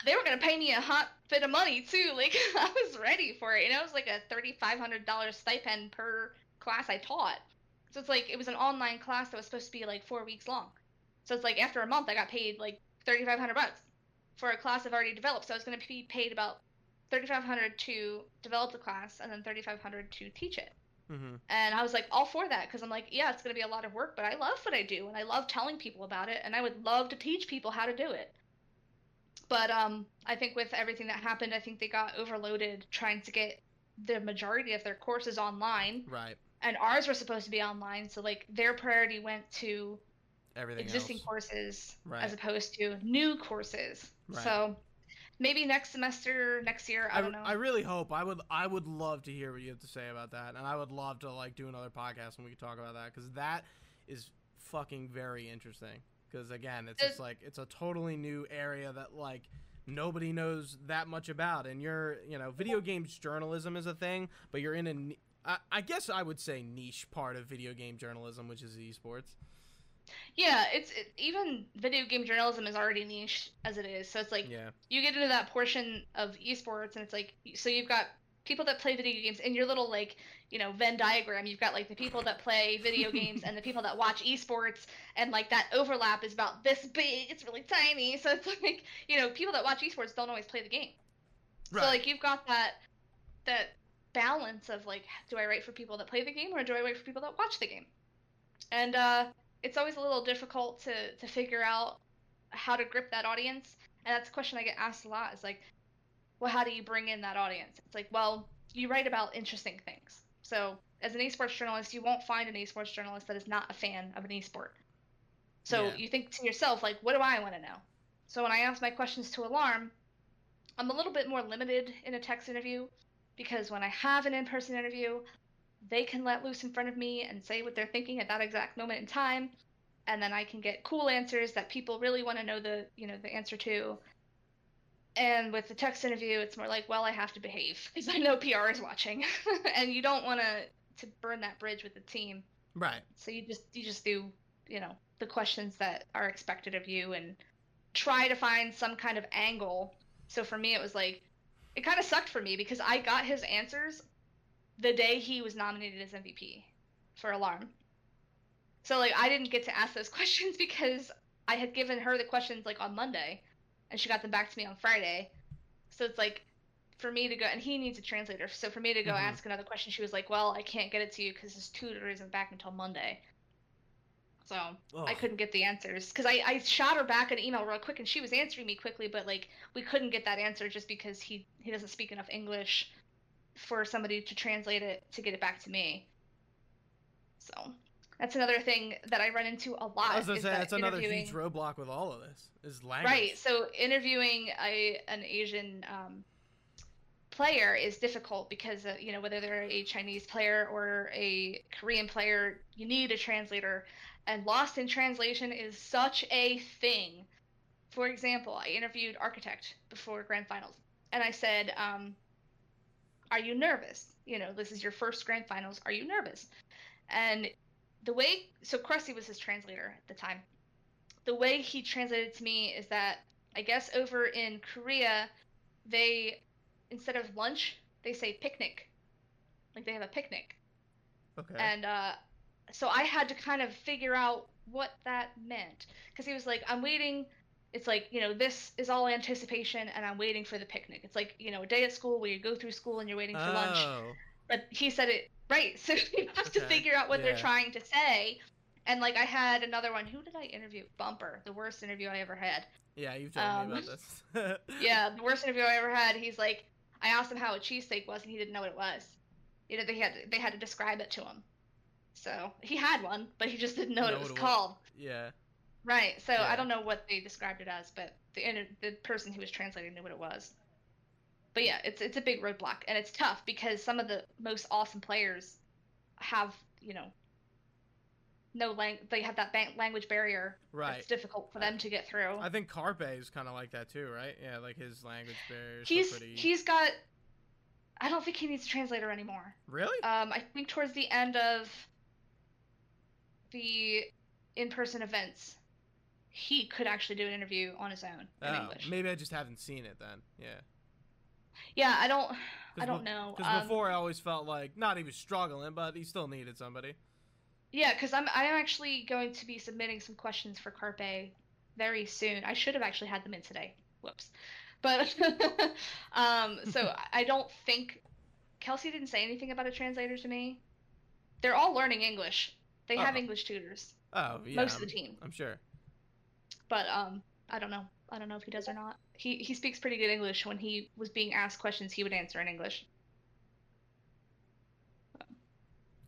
they were gonna pay me a hot bit of money too. <laughs> Like I was ready for it, and it was like a thirty five hundred dollars stipend per class I taught. So it's like it was an online class that was supposed to be like four weeks long. So it's like after a month I got paid like thirty five hundred bucks for a class I've already developed. So I was gonna be paid about thirty five hundred to develop the class and then thirty five hundred to teach it. mm-hmm. And I was like all for that because I'm like, yeah, it's gonna be a lot of work, but I love what I do and I love telling people about it and I would love to teach people how to do it. But um, I think with everything that happened, I think they got overloaded trying to get the majority of their courses online, right and ours were supposed to be online. So like their priority went to everything existing else. courses Right. as opposed to new courses. Right. So maybe next semester, next year, I, I, don't know. I really hope I would I would love to hear what you have to say about that, and I would love to like do another podcast and we could talk about that because that is fucking very interesting. Because again, it's just like it's a totally new area that like nobody knows that much about, and you're you know video games journalism is a thing, but you're in a I, I guess I would say niche part of video game journalism, which is esports. Yeah, it's it, even video game journalism is already niche as it is. So it's like Yeah, you get into that portion of esports and it's like so you've got people that play video games in your little like you know venn diagram you've got like the people that play video <laughs> games and the people that watch esports and like that overlap is about this big it's really tiny so it's <laughs> like you know people that watch esports don't always play the game Right. So like you've got that that balance of like do I write for people that play the game or do I write for people that watch the game? And uh it's always a little difficult to to figure out how to grip that audience. And that's a question I get asked a lot is like, well, how do you bring in that audience? It's like, well, you write about interesting things. So as an esports journalist, you won't find an esports journalist that is not a fan of an esport. So Yeah. you think to yourself, like, what do I want to know? So when I ask my questions to Alarm, I'm a little bit more limited in a text interview because when I have an in-person interview, they can let loose in front of me and say what they're thinking at that exact moment in time, and then I can get cool answers that people really want to know the you know the answer to. And with the text interview, it's more like, well, I have to behave because I know PR is watching, <laughs> and you don't want to to burn that bridge with the team. Right. So you just you just do you know the questions that are expected of you and try to find some kind of angle. So for me, it was like it kind of sucked for me because I got his answers the day he was nominated as MVP for Alarm. So like I didn't get to ask those <laughs> questions because I had given her the questions like on Monday, and she got them back to me on Friday. So it's like for me to go and he needs a translator. So for me to go Mhm. ask another question, she was like, "Well, I can't get it to you because his tutor isn't back until Monday." So I couldn't get the answers because I, I shot her back an email real quick and she was answering me quickly, but like we couldn't get that answer just because he he doesn't speak enough English for somebody to translate it to get it back to me. So that's another thing that I run into a lot. I was gonna say that that's another huge roadblock with all of this is language. Right. So interviewing a an Asian um, player is difficult because uh, you know whether they're a Chinese player or a Korean player, you need a translator, and lost in translation is such a thing. For example, I interviewed Architect before Grand Finals, and I said, um, "Are you nervous? You know, this is your first Grand Finals. Are you nervous?" And the way so Crusty was his translator at the time the way he translated to me is that I guess over in Korea, they instead of lunch they say picnic, like they have a picnic, Okay. and uh, so I had to kind of figure out what that meant because he was like, I'm waiting. It's like you know this is all anticipation, and I'm waiting for the picnic. It's like you know a day at school where you go through school and you're waiting for lunch oh. but he said it right <laughs> so you have to figure out what they're trying to say and like i had another one who did i interview bumper the worst interview i ever had Yeah, you've told me um, about this. <laughs> yeah the worst interview i ever had he's like i asked him how a cheesesteak was and he didn't know what it was you know they had they had to describe it to him so he had one but he just didn't know, what it was what it was. called yeah. Right so Yeah. i don't know what they described it as but the the person who was translating knew what it was but yeah, it's it's a big roadblock, and it's tough because some of the most awesome players have you know no lang they have that language barrier. Right. It's difficult for them to get through. I think Carpe is kind of like that too, right? Yeah, like his language barrier he's pretty. he's got. I don't think he needs a translator anymore. Really? Um, I think towards the end of the in-person events, he could actually do an interview on his own in oh, English. maybe I just haven't seen it then. Yeah. Yeah, I don't. I don't know. Because Um, before I always felt like not he was struggling, but he still needed somebody. Yeah, because I'm I'm actually going to be submitting some questions for Carpe very soon. I should have actually had them in today. Whoops. But <laughs> um, so <laughs> I don't think Kelsey didn't say anything about a translator to me. They're all learning English. They have Oh. English tutors, Oh, yeah. most of the team. I'm sure. But um, I don't know. I don't know if he does or not. He he speaks pretty good English. When he was being asked questions, he would answer in English.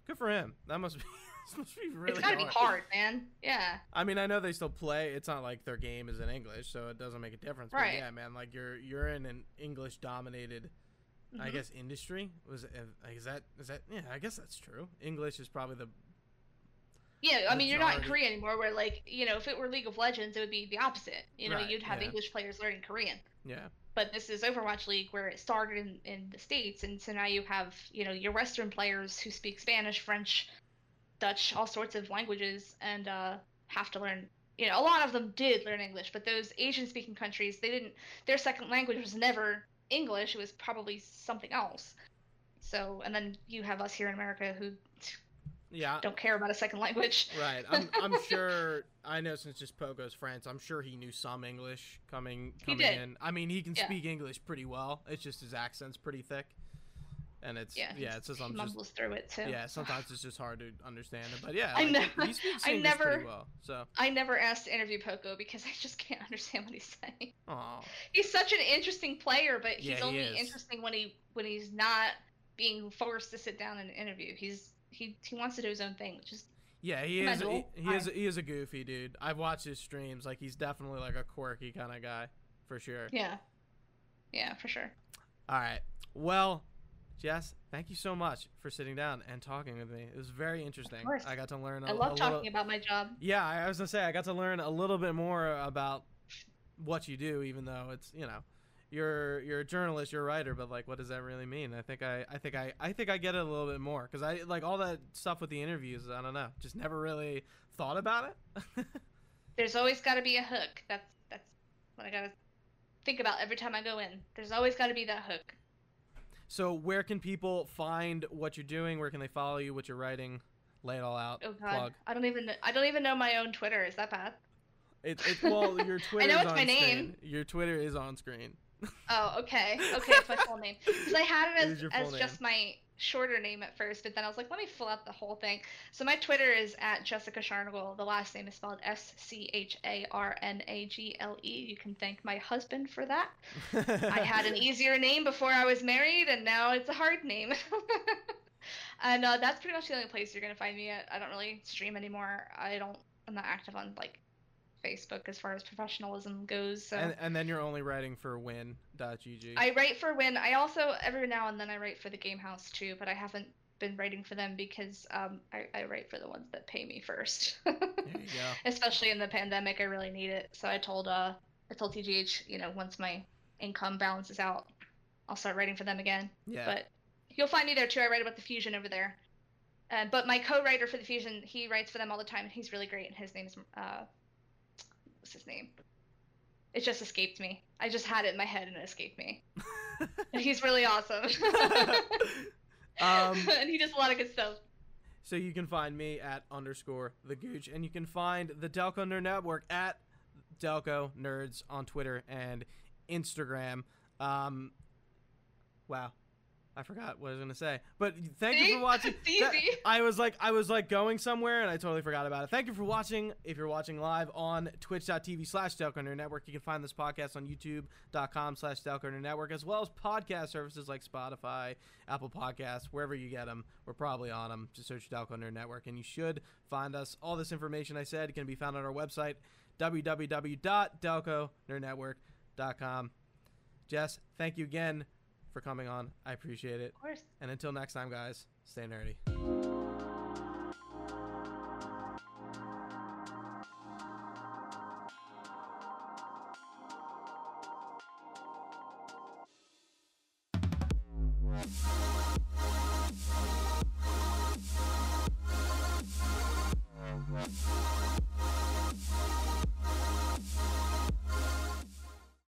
Good for him. That must be. <laughs> this must be really it's gotta be hard, man. Yeah. I mean, I know they still play. It's not like their game is in English, so it doesn't make a difference. But Right. yeah, man, like you're you're in an English dominated, I Mhm. guess, industry. Was is that is that? Yeah, I guess that's true. English is probably the Yeah, I mean, you're not in Korea anymore. Where like, you know, if it were League of Legends, it would be the opposite. You know, Right, you'd have yeah. English players learning Korean. yeah. But this is Overwatch League, where it started in, in the states, and so now you have, you know, your Western players who speak Spanish, French, Dutch, all sorts of languages, and uh, have to learn. You know, a lot of them did learn English, but those Asian-speaking countries, they didn't. Their second language was never English. It was probably something else. So, and then you have us here in America who Yeah. don't care about a second language. <laughs> Right. I'm, I'm <laughs> sure. I know since just Poko's friends, I'm sure he knew some English coming He coming did. in. I mean, he can Yeah. speak English pretty well. It's just his accent's pretty thick, and it's yeah, yeah. It's just he I'm just through it too. yeah. Sometimes it's just hard to understand it, but yeah, <laughs> I like, never- he speaks I never- well. So, I never asked to interview Poko because I just can't understand what he's saying. oh, He's such an interesting player, but he's Yeah, only is. interesting when he when he's not being forced to sit down and interview. He's he he wants to do his own thing, which is yeah. He is he, he is he is a goofy dude. I've watched his streams. Like he's definitely like a quirky kind of guy, for sure. yeah, yeah, for sure. All right. Well, Jess, thank you so much for sitting down and talking with me. It was very interesting. I got to learn. a I love talking little- about my job. Yeah, I was gonna say I got to learn a little bit more about what you do, even though it's you know, you're you're a journalist, you're a writer, but like, what does that really mean? I think I I think I I think I get it a little bit more because I like all that stuff with the interviews. I don't know, just never really thought about it. <laughs> There's always got to be a hook. That's that's what I gotta think about every time I go in. There's always got to be that hook. so where can people find what you're doing? Where can they follow you? What you're writing? Lay it all out. Oh God, Plug. I don't even I don't even know my own Twitter. Is that bad? It's it well, your Twitter. <laughs> I know it's my screen. name. Your Twitter is on screen. Oh, okay. Okay, it's my full name. <laughs> Because I had It it as, your as just my shorter name at first, but then I was like, let me fill out the whole thing. So my Twitter is at Jessica Scharnagle. The last name is spelled S C H A R N A G L E. You can thank my husband for that. I had an <laughs> easier name before I was married, and now it's a hard name. <laughs> and uh, that's pretty much the only place you're gonna find me at. I don't really stream anymore. I don't. I'm not active on like Facebook as far as professionalism goes. So. and and then you're only writing for win.gg. I write for Win. I also every now and then I write for the GameHaus too, but I haven't been writing for them because um, I, I write for the ones that pay me first. <laughs> there you go. Especially in the pandemic, I really need it. So I told uh I told TGH, you know, once my income balances out, I'll start writing for them again. Yeah. But you'll find me there too. I write about the Fusion over there. Uh, but my co-writer for the Fusion, he writes for them all the time, and he's really great. And his name's uh, his name? It just escaped me. I just had it in my head and it escaped me. <laughs> He's really awesome. <laughs> Um, <laughs> and he does a lot of good stuff. so you can find me at underscore the gooch, and you can find the Delco Nerd Network at Delco Nerds on Twitter and Instagram. Um, wow. I forgot what I was gonna say, but thank you for watching. <laughs> That- I was like, I was like going somewhere, and I totally forgot about it. Thank you for watching. If you're watching live on Twitch.tv slash Delco Nerd Network, you can find this podcast on YouTube.com slash Delco Nerd Network, as well as podcast services like Spotify, Apple Podcasts, wherever you get them. We're probably on them. Just search Delco Nerd Network, and you should find us. All this information I said can be found on our website, www.delconerdnetwork.com. Jess, thank you again for coming on. I appreciate it. Of course. And until next time, guys, stay nerdy.